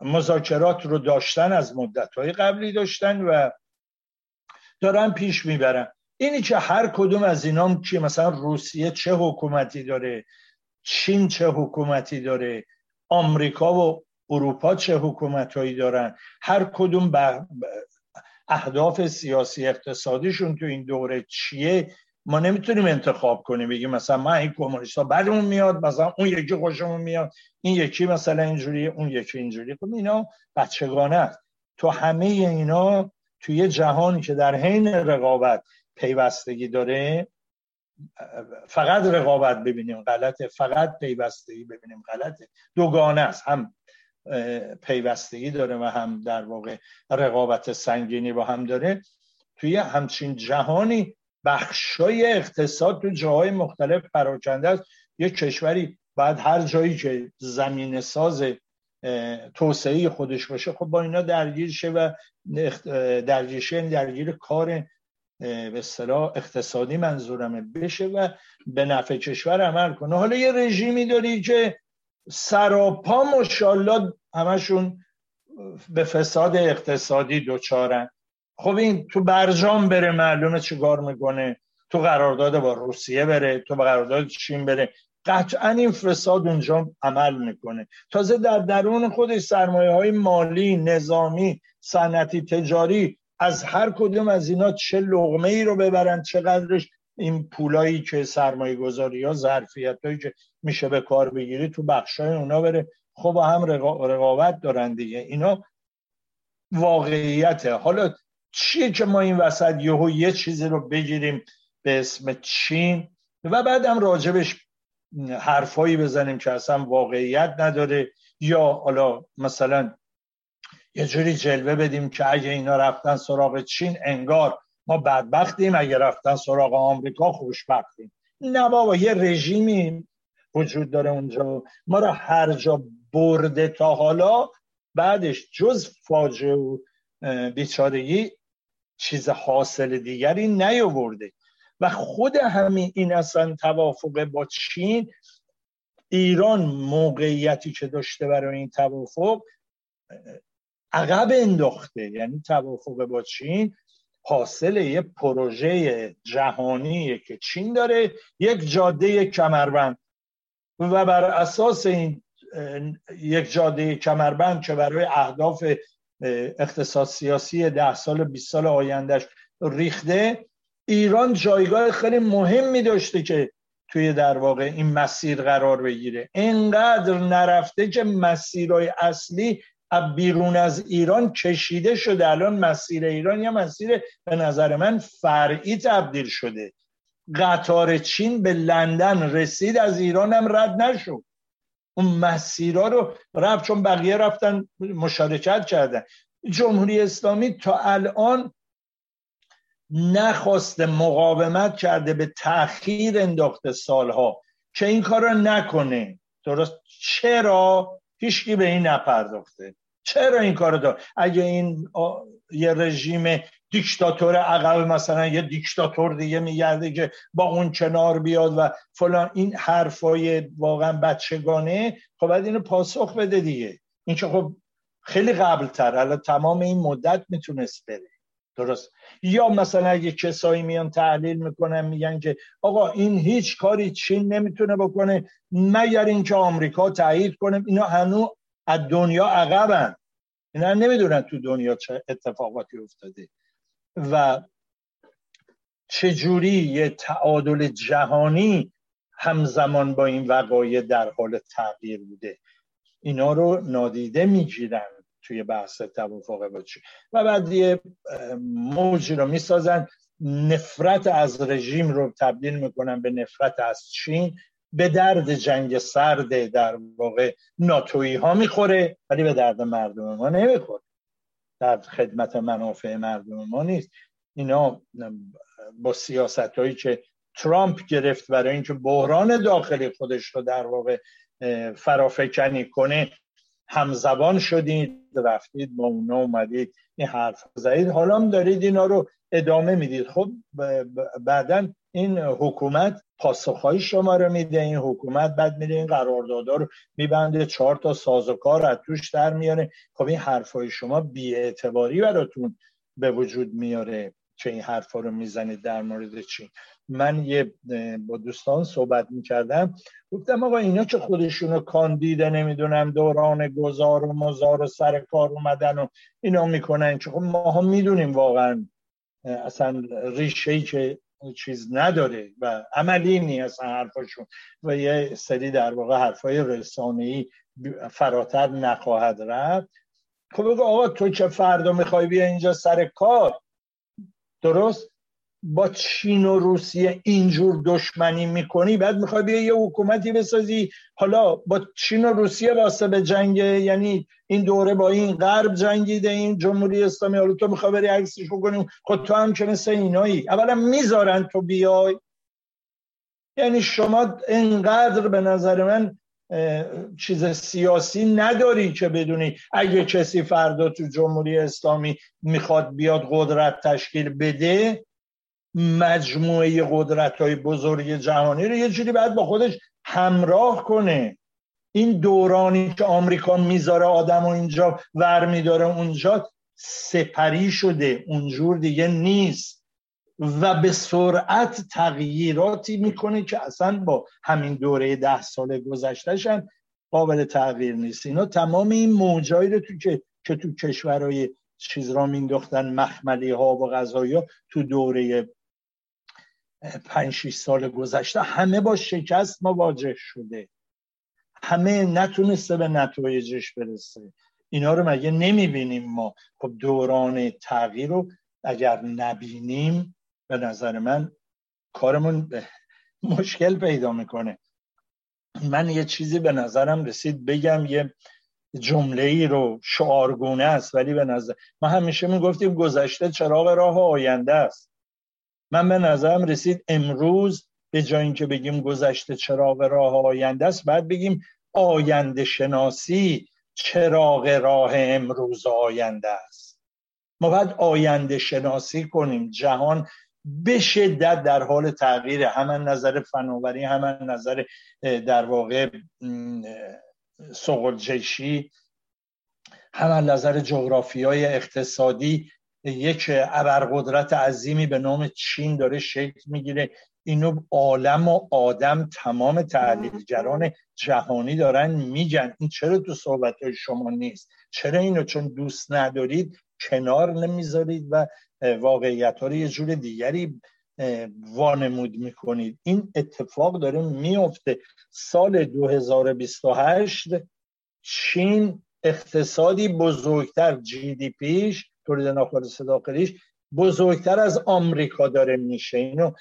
مذاکرات رو داشتن از مدت های قبلی داشتن و دارن پیش می‌برن. اینی که هر کدوم از اینا که مثلا روسیه چه حکومتی داره؟ چین چه حکومتی داره؟ آمریکا و اروپا چه حکومتهایی دارن؟ هر کدوم به اهداف سیاسی اقتصادیشون تو این دوره چیه؟ ما نمی‌تونیم انتخاب کنیم. بگیم مثلا ما این کمونیستا بعدمون میاد مثلا اون یکی خوشمون میاد. این یکی مثلا اینجوری اون یکی اینجوری خب اینا بچگانه است. تو همه اینا توی جهانی که در حین رقابت پیوستگی داره فقط رقابت ببینیم غلطه فقط پیوستگی ببینیم غلطه. دوگانه است هم پیوستگی داره و هم در واقع رقابت سنگینی با هم داره. توی همچین جهانی بخشای اقتصاد تو جاهای مختلف پراکنده است. یه کشوری بعد هر جایی که زمین ساز توسعه خودش باشه خب با اینا درگیر شه و درگیر شه یعنی درگیر کار به اصطلاح اقتصادی منظورمه. بشه و به نفع کشور عمل کنه. حالا یه رژیمی داری که سراپا مشالله همشون به فساد اقتصادی دوچارن. خب این تو برجام بره معلومه چیکار می‌کنه. تو قرارداد با روسیه بره تو قرارداد چین بره. قطعا این فساد اونجا عمل می‌کنه. تازه در درون خودش سرمایه های مالی نظامی صنعتی تجاری از هر کدوم از اینا چه لغمه ای رو ببرن چقدرش این پولایی که سرمایه گذاری ها ظرفیت هایی که میشه به کار بگیری تو بخشای اونا بره. خب هم رقابت دارن دیگه. اینا واقعیته. حالا چیه که ما این وسط یهو یه چیزی رو بگیریم به اسم چین؟ و بعدم راجبش حرفایی بزنیم که اصلا واقعیت نداره یا حالا مثلا یه جوری جلوه بدیم که اگه اینا رفتن سراغ چین انگار ما بدبختیم. اگه رفتن سراغ آمریکا خوشبختیم. نه بابا یه رژیمی وجود داره اونجا. ما را هر جا برده تا حالا بعدش جز فاجعه و بیچارگی چیز حاصل دیگری نیاورده. و خود همین این اصلا توافق با چین ایران موقعیتی که داشته برای این توافق عقب انداخته. یعنی توافق با چین حاصل یه پروژه جهانی که چین داره یک جاده کمربند. و بر اساس این یک جاده کمربند که برای اهداف اقتصاد سیاسی ده سال 20 سال آیندهش ریخته ایران جایگاه خیلی مهمی داشته که توی در واقع این مسیر قرار بگیره. اینقدر نرفته که مسیرهای اصلی بیرون از ایران کشیده شده. الان مسیر ایران یا مسیر به نظر من فرعی تبدیل شده. قطار چین به لندن رسید از ایران هم رد نشد. اون مسیرها رو رفت چون بقیه رفتن مشارکت کردن. جمهوری اسلامی تا الان نخواسته مقاومت کرده به تاخیر انداخته سالها. که این کار رو نکنه. درست؟ چرا؟ هیچکی به این نپرداخته. چرا این کار دار؟ اگه این یه رژیم دیکتاتور عقب مثلا یه دیکتاتور دیگه میگرده که با اون کنار بیاد و فلان این حرفای واقعا بچگانه خب باید اینو پاسخ بده دیگه. این که خب خیلی قبل تر الان تمام این مدت می‌تونست بره. درست. یا مثلا اگه کسایی میان تحلیل می‌کنن میگن که آقا این هیچ کاری چین نمی‌تونه بکنه مگر اینکه آمریکا تایید کنه؟ اینا هنوز از دنیا عقبن. اینا نمی‌دونن تو دنیا چه اتفاقاتی افتاده. و چجوری یه تعادل جهانی همزمان با این وقایع در حال تغییر بوده. اینا رو نادیده می‌گیرن توی بحث توافق با و بعد یه موجی رو می‌سازن. نفرت از رژیم رو تبدیل می‌کنن به نفرت از چین. به درد جنگ سرد در واقع ناتویی ها می‌خوره ولی به درد مردم ما نمی‌خوره. در خدمت منافع مردم ما نیست. اینا با سیاست هایی که ترامپ گرفت برای اینکه بحران داخلی خودش رو در واقع فرافکنی کنه همزبان شدید رفتید با اونا اومدید این حرف زدید. حالا هم دارید اینا رو ادامه می‌دید. خب بعدا این حکومت پاسخهای شما رو میده این حکومت بعد میره این قراردادها رو میبنده چهار تا سازوکار از توش در میاره. خب این حرفهای شما بیاعتباری براتون به وجود میاره که این حرفا رو می‌زنید در مورد چین من یه با دوستان صحبت می‌کردم گفتم آقا اینا که خودشونو کاندیده نمی‌دونم دوران گذار و مزار و سر کار اومدن و اینا می‌کنن که خب ما می‌دونیم واقعا اصلا ریشه ای که چیز نداره و عملی نیست حرفاشون و یه سری در واقع حرفای رسانه ای فراتر نخواهد رفت. خب بگو آقا تو که فردا می‌خوای بیا اینجا سر کار؟ درست؟ با چین و روسیه اینجور دشمنی می‌کنی بعد می‌خوای بیا یه حکومتی بسازی. حالا با چین و روسیه واسه به جنگ یعنی این دوره با این غرب جنگیده این جمهوری اسلامی حالا تو می‌خوای بری عکسش بکنی. خود تو هم که مثل اینایی. اولا می‌ذارن تو بیای. یعنی شما اینقدر به نظر من چیز سیاسی نداری که بدونی اگه کسی فردا تو جمهوری اسلامی می‌خواد بیاد قدرت تشکیل بده مجموعه قدرت های بزرگ جهانی رو یه جوری باید با خودش همراه کنه. این دورانی که آمریکا می‌ذاره آدم و اینجا ور میداره اونجا سپری شده اونجور دیگه نیست. و به سرعت تغییراتی می‌کنه که اصلا با همین دوره ده سال گذشتهش هم قابل تغییر نیست. اینا تمام این موجایی رو تو که که تو کشورهای چیز را مینداختن مخملی ها و غذایی ها تو دوره پنج شیش سال گذشته همه با شکست مواجه شده. همه نتونسته به نتایجش برسه. اینا رو مگه نمی‌بینیم ما؟ خب دوران تغییر رو اگر نبینیم به نظر من کارمون مشکل پیدا می‌کنه. من یه چیزی به نظرم رسید بگم یه جمله ای رو شعارگونه است ولی به نظر ما همیشه می‌گفتیم گذشته چراغ راه آینده است. من به نظرم رسید امروز به جای اینکه بگیم گذشته چراغ راه آینده است بعد بگیم آینده شناسی چراغ راه امروز آینده است. ما باید آینده شناسی کنیم. جهان به شدت در حال تغییر هم نظر فناوری هم نظر در واقع سقلجشی هم نظر جغرافی های اقتصادی یک ابرقدرت عظیمی به نام چین داره شکل می‌گیره. اینو عالم و آدم تمام تحلیلگران جهانی دارن میگن. این چرا تو صحبت های شما نیست؟ چرا اینو چون دوست ندارید کنار نمی‌ذارید و واقعیت ها رو یه جور دیگری وانمود می‌کنید؟ این اتفاق داره میفته سال 2028 چین اقتصادی بزرگتر جی دی پیش تولید ناخالص داخلیش بزرگتر از آمریکا داره میشه. اینو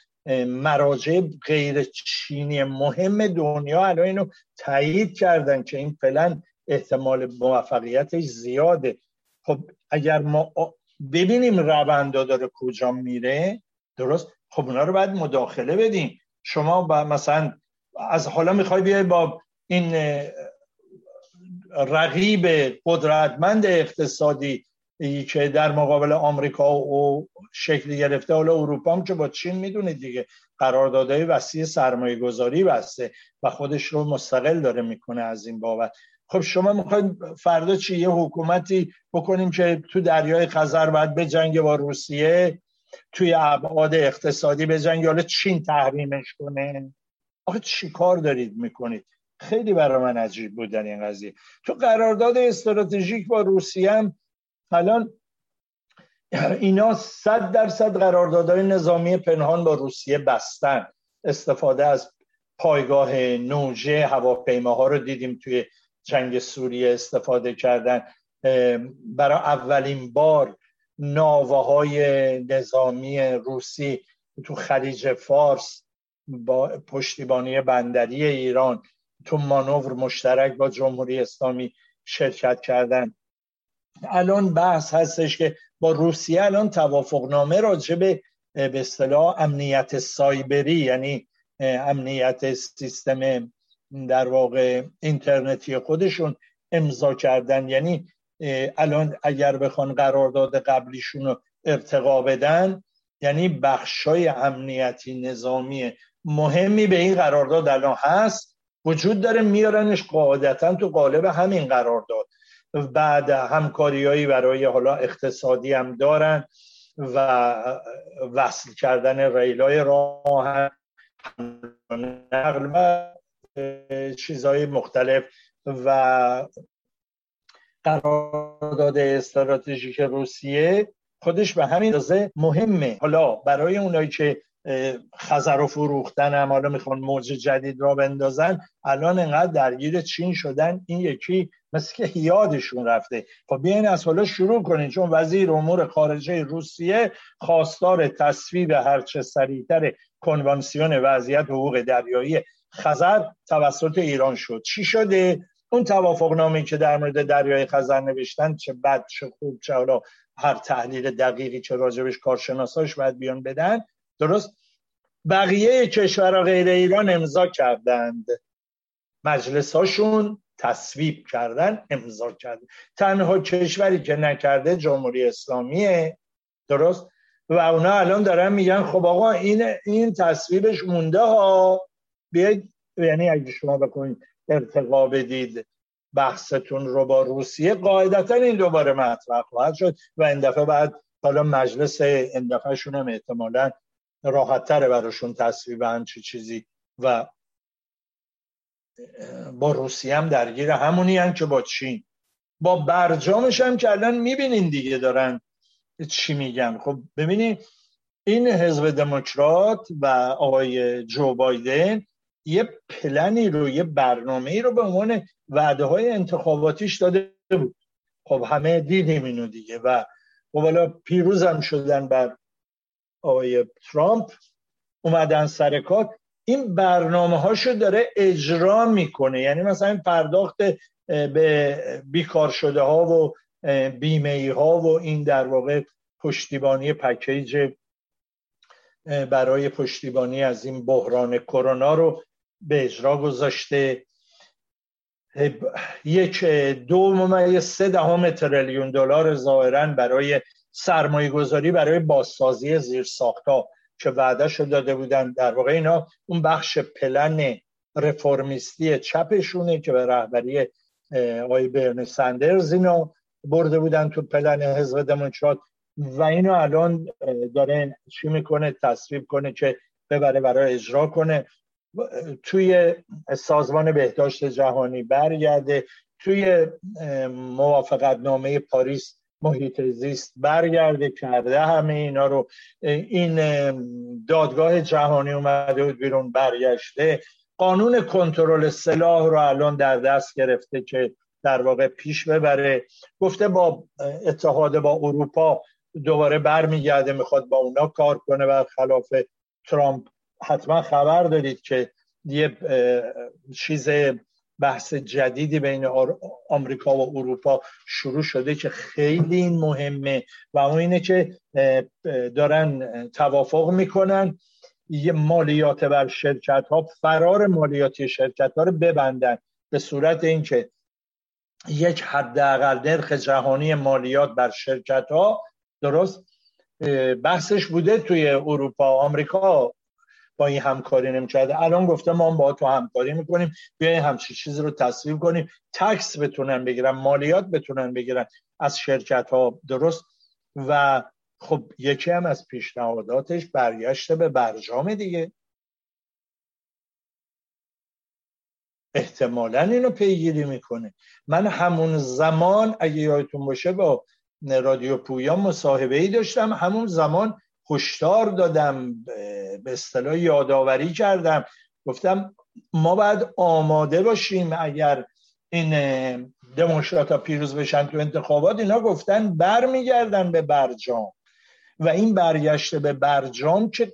مراجع غیر چینی مهم دنیا الان اینو تایید کردن که این پلن احتمال موفقیتش زیاده. خب اگر ما ببینیم روندا داره کجا میره درست؟ خب اونا رو باید مداخله بدیم. شما با مثلا از حالا می‌خوای بیای با این رقیب قدرتمند اقتصادی که در مقابل آمریکا و شکل گرفته حالا اروپا هم که با چین می‌دونید دیگه قراردادهای وسیع سرمایه گذاری بسته و خودش رو مستقل داره می‌کنه از این بابت. خب شما می‌خواید فردا چی؟ یه حکومتی بکنیم که تو دریای خزر باید به جنگ با روسیه توی ابعاد اقتصادی به جنگ حالا چین تحریمش کنه؟ آخه چی کار دارید می‌کنید؟ خیلی برای من عجیب بودن این قضیه. تو قرارداد استراتژیک با روسیه هم الان اینا صد درصد قراردادهای نظامی پنهان با روسیه بستن. استفاده از پایگاه نوژه هواپیماها رو دیدیم توی جنگ سوریه استفاده کردن. برای اولین بار ناوه نظامی روسی تو خلیج فارس با پشتیبانی بندری ایران تو مانور مشترک با جمهوری اسلامی شرکت کردن. الان بحث هستش که با روسیه الان توافقنامه راجع به به اصطلاح امنیت سایبری یعنی امنیت سیستم در واقع اینترنتی خودشون امضا کردن. یعنی الان اگر بخوان قرارداد قبلیشون رو ارتقا بدن یعنی بخشای امنیتی نظامی مهمی به این قرارداد الان هست. وجود داره میارنش قاعدتا تو قالب همین قرارداد. بعد همکاریهایی برای حالا اقتصادی هم دارن و وصل کردن ریلای راه نقل و چیزهای مختلف و قرارداد استراتژیک روسیه خودش به همین اندازه مهمه. حالا برای اونایی که خزر و فروختن هم حالا می‌خوان موج جدید را بندازن الان انقدر درگیر چین شدن. این یکی مثل که یادشون رفته. خب بیاین از حالا شروع کنین چون وزیر امور خارجه روسیه خواستار تصویب هرچه سریعتر کنوانسیون وضعیت حقوق دریایی خزر توسط ایران شد. چی شده؟ اون توافق نامی که در مورد دریای خزر نوشتن چه بد چه خوب چه حالا هر تحلیل دقیقی که راجبش کارشناساش باید بیان بدن. درست؟ بقیه کشورها غیر ایران امضا کردند. مجلس هاشون تصویب کردن امضا کرد تنها کشوری که نکرده جمهوری اسلامیه. درست؟ و اونا الان دارن میگن خب آقا این این تصویبش مونده ها. بیاید یعنی اگه شما بکنید ارتقا بدید بحثتون رو با روسیه قاعدتا این دوباره مطرح خواهد شد. و این دفعه بعد حالا مجلس این دفعه شون هم احتمالا راحت تره براشون تصویب چه چیزی و با روسیه هم درگیر همونی هم که با چین. با برجامش هم که الان می‌بینین دیگه دارن چی میگن. خب ببینید این حزب دموکرات و آقای جو بایدن یه پلنی رو یه برنامه رو به عنوان وعده های انتخاباتیش داده بود. خب همه دیدیم اینو دیگه و خب حالا پیروز هم شدن بر آقای ترامپ. اومدن سر کار. این برنامه هاشو داره اجرا می‌کنه. یعنی مثلا این پرداخت به بیکار شده ها و بیمه ای ها و این در واقع پشتیبانی پکیج برای پشتیبانی از این بحران کرونا رو به اجرا گذاشته. یک دو ممیز سه دهم تریلیون دلار ظاهرا برای سرمایه گذاری برای بازسازی زیر ساختا که وعده داده بودن. در واقع اینا اون بخش پلن رفرمیستی چپشونه که به رهبری آقای برن سندرز اینو برده بودن تو پلن حزب دموکرات. و اینو الان داره چی می‌کنه؟ تصویب کنه که ببره برای اجرا کنه. توی سازمان بهداشت جهانی برگرده. توی موافقت نامه پاریس محیط زیست برگرده کرده. همه اینا رو این دادگاه جهانی اومده بود بیرون برگشته. قانون کنترل سلاح رو الان در دست گرفته که در واقع پیش ببره. گفته با اتحاد با اروپا دوباره برمیگرده می‌خواد با اونا کار کنه. و خلاف ترامپ حتما خبر دارید که یه چیز بحث جدیدی بین آمریکا و اروپا شروع شده که خیلی این مهمه و اون اینه که دارن توافق می‌کنن. یه مالیات بر شرکت ها فرار مالیاتی شرکت ها رو ببندن به صورت اینکه یک حداقل نرخ جهانی مالیات بر شرکت ها درست بحثش بوده توی اروپا آمریکا با این همکاری نمی‌کرده الان گفته ما با تو همکاری می‌کنیم. بیاین همچین چیزی رو تصویب کنیم. تکس بتونن بگیرن مالیات بتونن بگیرن از شرکت ها درست؟ و خب یکی هم از پیشنهاداتش برگشته به برجام دیگه. احتمالا اینو پیگیری می‌کنه. من همون زمان اگه یادتون باشه با رادیو پویا مصاحبه ای داشتم. همون زمان هشدار دادم به اصطلاح یادآوری کردم. گفتم ما باید آماده باشیم اگر این دموکرات پیروز بشن تو انتخابات. اینا گفتن برمیگردن به برجام. و این برگشته به برجام که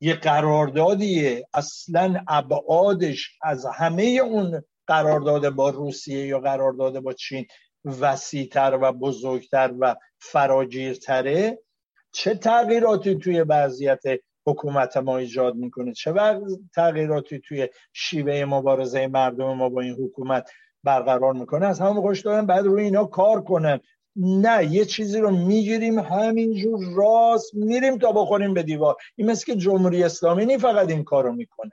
یه قراردادیه. اصلا ابعادش از همه اون قرارداد با روسیه یا قرارداد با چین وسیعتر و بزرگتر و فراگیرتره. چه تغییراتی توی وضعیت حکومت ما ایجاد می‌کنه؟ چه تغییراتی توی شیوه مبارزه مردم ما با این حکومت برقرار می‌کنه؟ از همون خوش دارن بعد روی اینا کار کنن. نه یه چیزی رو می‌گیریم همینجور راست میریم تا بخوریم به دیوار. این مثل که جمهوری اسلامی نی فقط این کارو می‌کنه.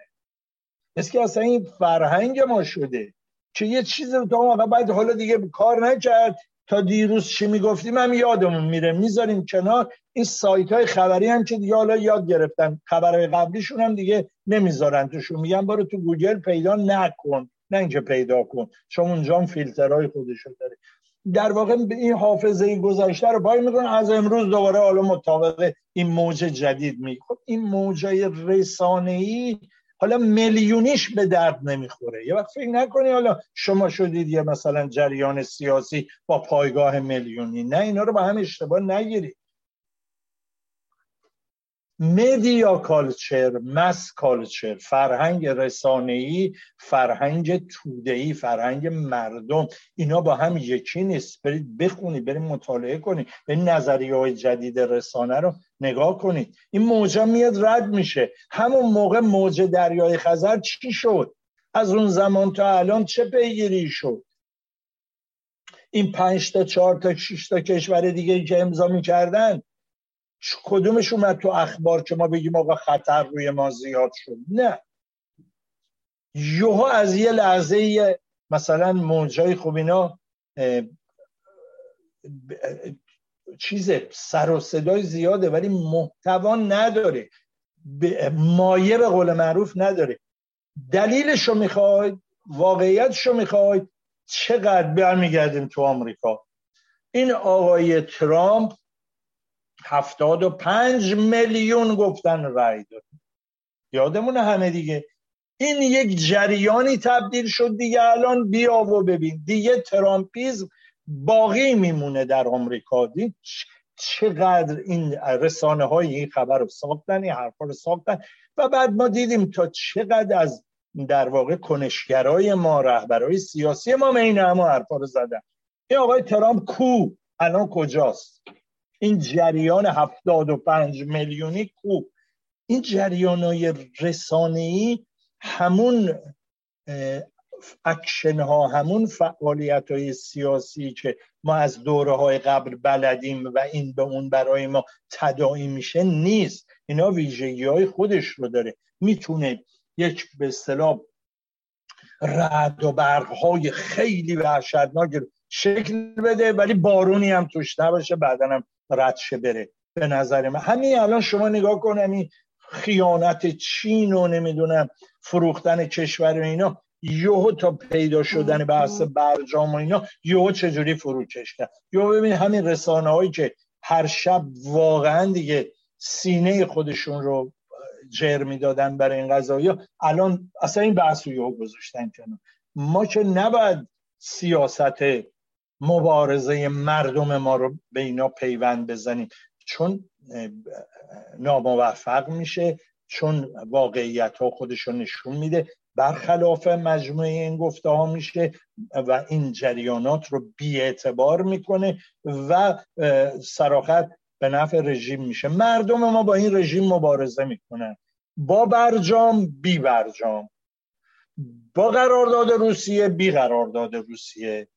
مثل که اصلا این فرهنگ ما شده. که یه چیزی رو تا بعد حالا دیگه کار نکرد. تا دیروز چی می‌گفتیم؟ هم یادمون میره. می‌ذاریم کنار. این سایت های خبری هم که دیگه حالا یاد گرفتن. خبرهای قبلیشون هم دیگه نمی‌ذارن توشون. میگن برو تو گوگل پیدا نکن. نه اینکه پیدا کن. چون اونجا هم فیلترهای خودشو داره در واقع این حافظه گذشته رو پای می‌کنه. از امروز دوباره حالا مطابق این موج جدید می خب این موجای رسانه ای حالا میلیونیش به درد نمی‌خوره. یه وقت فکر نکنی حالا شما شدید یه مثلا جریان سیاسی با پایگاه میلیونی. نه اینا رو با هم اشتباه نگیرید. مدیا کالچر؟ مس کالچر. فرهنگ رسانه‌ای فرهنگ توده‌ای فرهنگ مردم. اینا با هم یکی نیست. برید بخونید برید مطالعه کنید به نظریه های جدید رسانه رو نگاه کنید این موجا میاد رد میشه. همون موقع موج دریای خزر چی شد؟ از اون زمان تا الان چه پیگیری شد؟ این پنج تا چهار تا شش تا کشور دیگه که امضا می‌کردن کدومش اومد تو اخبار که ما بگیم آقا خطر روی ما زیاد شد؟ نه. یوها از یه لحظه مثلا موجای خوب اینا چیز سر و صدای زیاده ولی محتوا نداره. مایه به قول معروف نداره. دلیلش رو می‌خواید؟ واقعیتش رو می‌خواید؟ چقدر برمیگردیم تو آمریکا؟ این آقای ترامپ هفتاد و پنج میلیون گفتن رای داد. یادمون همه دیگه. این یک جریانی تبدیل شد دیگه. الان بیا و ببین. دیگه ترامپیزم باقی میمونه در آمریکا. دید چقدر این رسانه های این خبر رو ساختن این حرفا رو ساختن؟ و بعد ما دیدیم تا چقدر از در واقع کنشگرای ما رهبرای سیاسی ما این همه حرفا رو زدن. این آقای ترامپ کو؟ الان کجاست؟ این جریان هفتاد و پنج میلیونی کو این جریان های رسانه ای همون اکشن ها همون فعالیت های سیاسی که ما از دوره های قبل بلدیم و این به اون برای ما تداعی میشه نیست. اینا ویژگی های خودش رو داره. می‌تونه یک به اصطلاح رد و برق های خیلی وحشتناک شکل بده ولی بارونی هم توش نباشه بعدا هم ردشه بره. به نظر من. همین الان شما نگاه کنم خیانت چین و نمی‌دونم فروختن کشور و اینا. یهو تا پیدا شدن بحث برجام و اینا یهو چجوری فروکش کرد؟ یهو ببین همین رسانه هایی که هر شب واقعا دیگه سینه خودشون رو جر می‌دادن برای این قضایی الان اصلا این بحث رو یهو گذاشتن کنن ما که نباید سیاست مبارزه مردم ما رو به اینا پیوند بزنیم. چون ناموفق میشه چون واقعیت ها خودش رو نشون میده. برخلاف مجموعه این گفته ها میشه و این جریانات رو اعتبار می‌کنه و سراخت به نفع رژیم میشه. مردم ما با این رژیم مبارزه می‌کنن. با برجام بی برجام. با قرارداد روسیه بی قرارداد روسیه.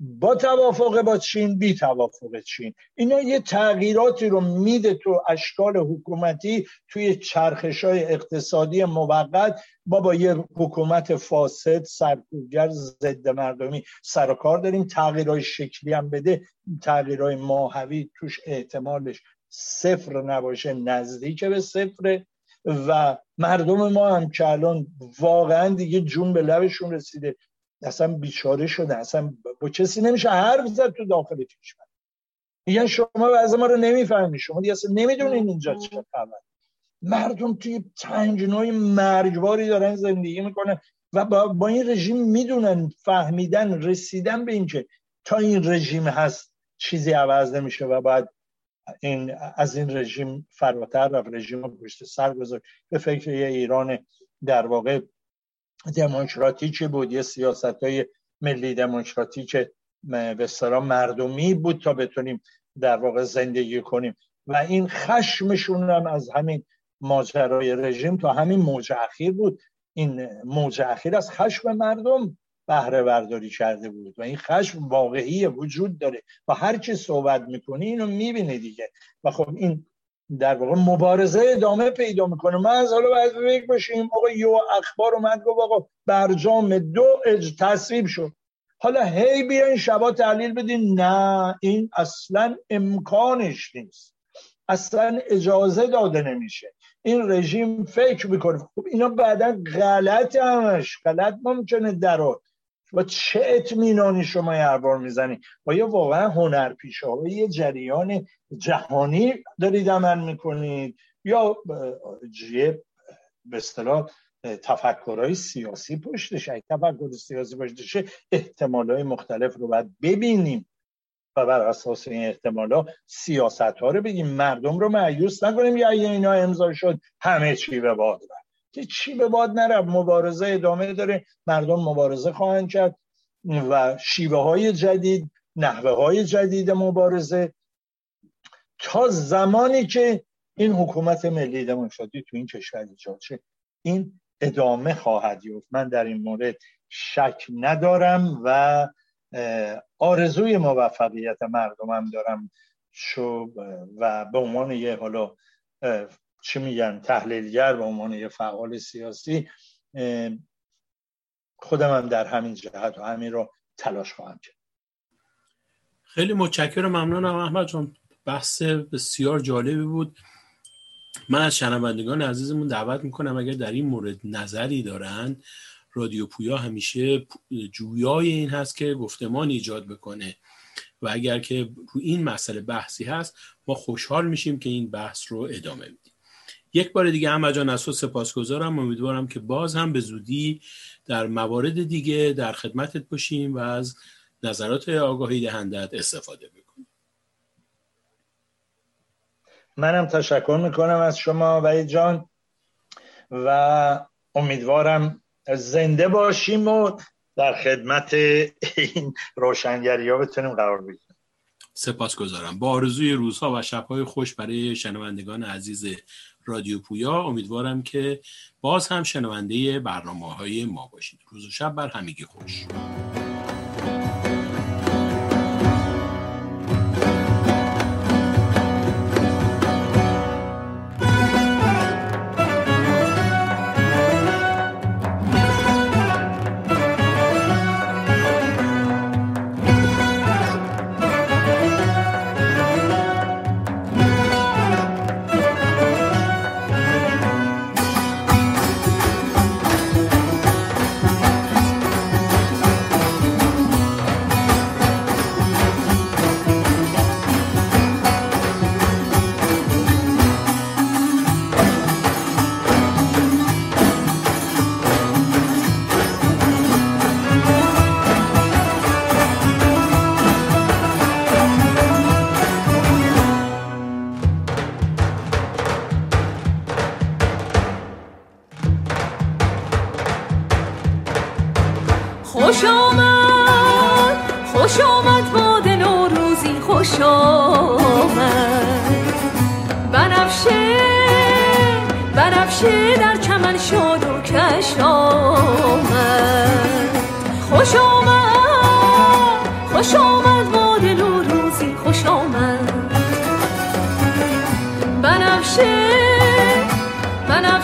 با توافق با چین بی توافق چین. اینا یه تغییراتی رو میده تو اشکال حکومتی توی چرخش های اقتصادی موقت. با با یه حکومت فاسد سرکوبگر ضد مردمی سر و کار داریم. تغییرهای شکلی هم بده. تغییرهای ماهوی توش احتمالش صفر نباشه نزدیک به صفره. و مردم ما هم که الان واقعا دیگه جون به لبشون رسیده. اصلا بیچاره شده اصلا با کسی نمیشه حرف زد تو داخل کشور. میگن شما از ما رو نمی‌فهمی شما دیگه اصلا نمی‌دونین اینجا چه خبر مردم توی تنجنهای مرگباری دارن زندگی می‌کنن و با, با این رژیم می‌دونن فهمیدن رسیدن به اینکه تا این رژیم هست چیزی عوض نمیشه و باید این از این رژیم فراتر رفت. رژیم پشت سر گذاشت. به فکر یه ایران در واقع دموکراتیکی بود؟ یه سیاست های ملی دموکراتیک به مردمی بود تا بتونیم در واقع زندگی کنیم. و این خشمشون هم از همین ماجرای رژیم تا همین موج اخیر بود. این موج اخیر از خشم مردم بهره برداری کرده بود و این خشم واقعی وجود داره. و هر کی صحبت می‌کنه اینو می‌بینه دیگه. و خب این در واقع مبارزه ادامه پیدا می‌کنه. ما از حالا باید فکر باشیم آقا یو اخبار اومد گفت آقا برجام دو اج تصویب شد. حالا هی بیاین شبا تحلیل بدین. نه این اصلا امکانش نیست. اصلا اجازه داده نمیشه. این رژیم فکر می‌کنه. خب اینا بعدا غلط همش. غلط ممکنه درات و چه اطمینانی شما هر بار می‌زنی؟ یا واقعا هنر پیشه یه جریان جهانی دارید عمل می‌کنید. یا یه به اصطلاح تفکرهای سیاسی پشتش اگه تفکر سیاسی پشتشه های مختلف رو باید ببینیم و بر اساس این احتمالا سیاست ها رو بگیم مردم رو معیوس نکنیم یا اینا امضا شد همه چی به باد که چی به باد نرفت. مبارزه ادامه داره. مردم مبارزه خواهند کرد و شیوه های جدید نحوه های جدید مبارزه. تا زمانی که این حکومت ملی دموکراتی تو این کشور ایجاد شه این ادامه خواهد یافت. من در این مورد شک ندارم و آرزوی موفقیت مردمم دارم. شو و به عنوان یه حالا چی میگن تحلیلگر به عنوان یه فعال سیاسی خودم هم در همین جهت و همین رو تلاش خواهم کرد. خیلی متشکرم ممنونم احمد جان. بحث بسیار جالبی بود. من از شنوندگان عزیزمون دعوت می‌کنم اگر در این مورد نظری دارند رادیو پویا همیشه جویای این هست که گفتمان ایجاد بکنه. و اگر که رو این مسئله بحثی هست ما خوشحال میشیم که این بحث رو ادامه میدیم یک بار دیگه هم جان از تو سپاسگزارم. امیدوارم که باز هم به زودی در موارد دیگه در خدمتت باشیم و از نظرات آگاهی دهندت استفاده بکنیم. منم تشکر می‌کنم از شما و جان و امیدوارم زنده باشیم و در خدمت این روشنگری ها بتونیم قرار بگیریم. سپاس گذارم با آرزوی روزها و شبهای خوش برای شنوندگان عزیز رادیو پویا امیدوارم که باز هم شنونده برنامه های ما باشید. روز و شب بر همگی خوش.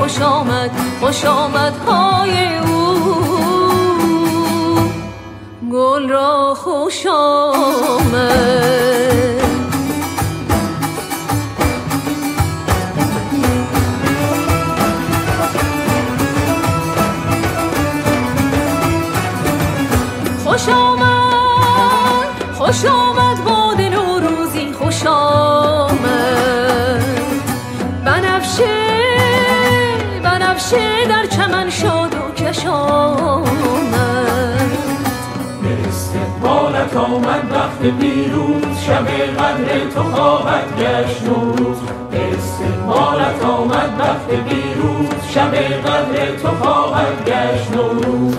خوش آمد خوش آمد های او. گل را خوش آمد. وقت دیروز شب قدر تو خواهد گشت نوروز. استقبالت آمد وقت دیروز شب قدر تو خواهد گشت نوروز.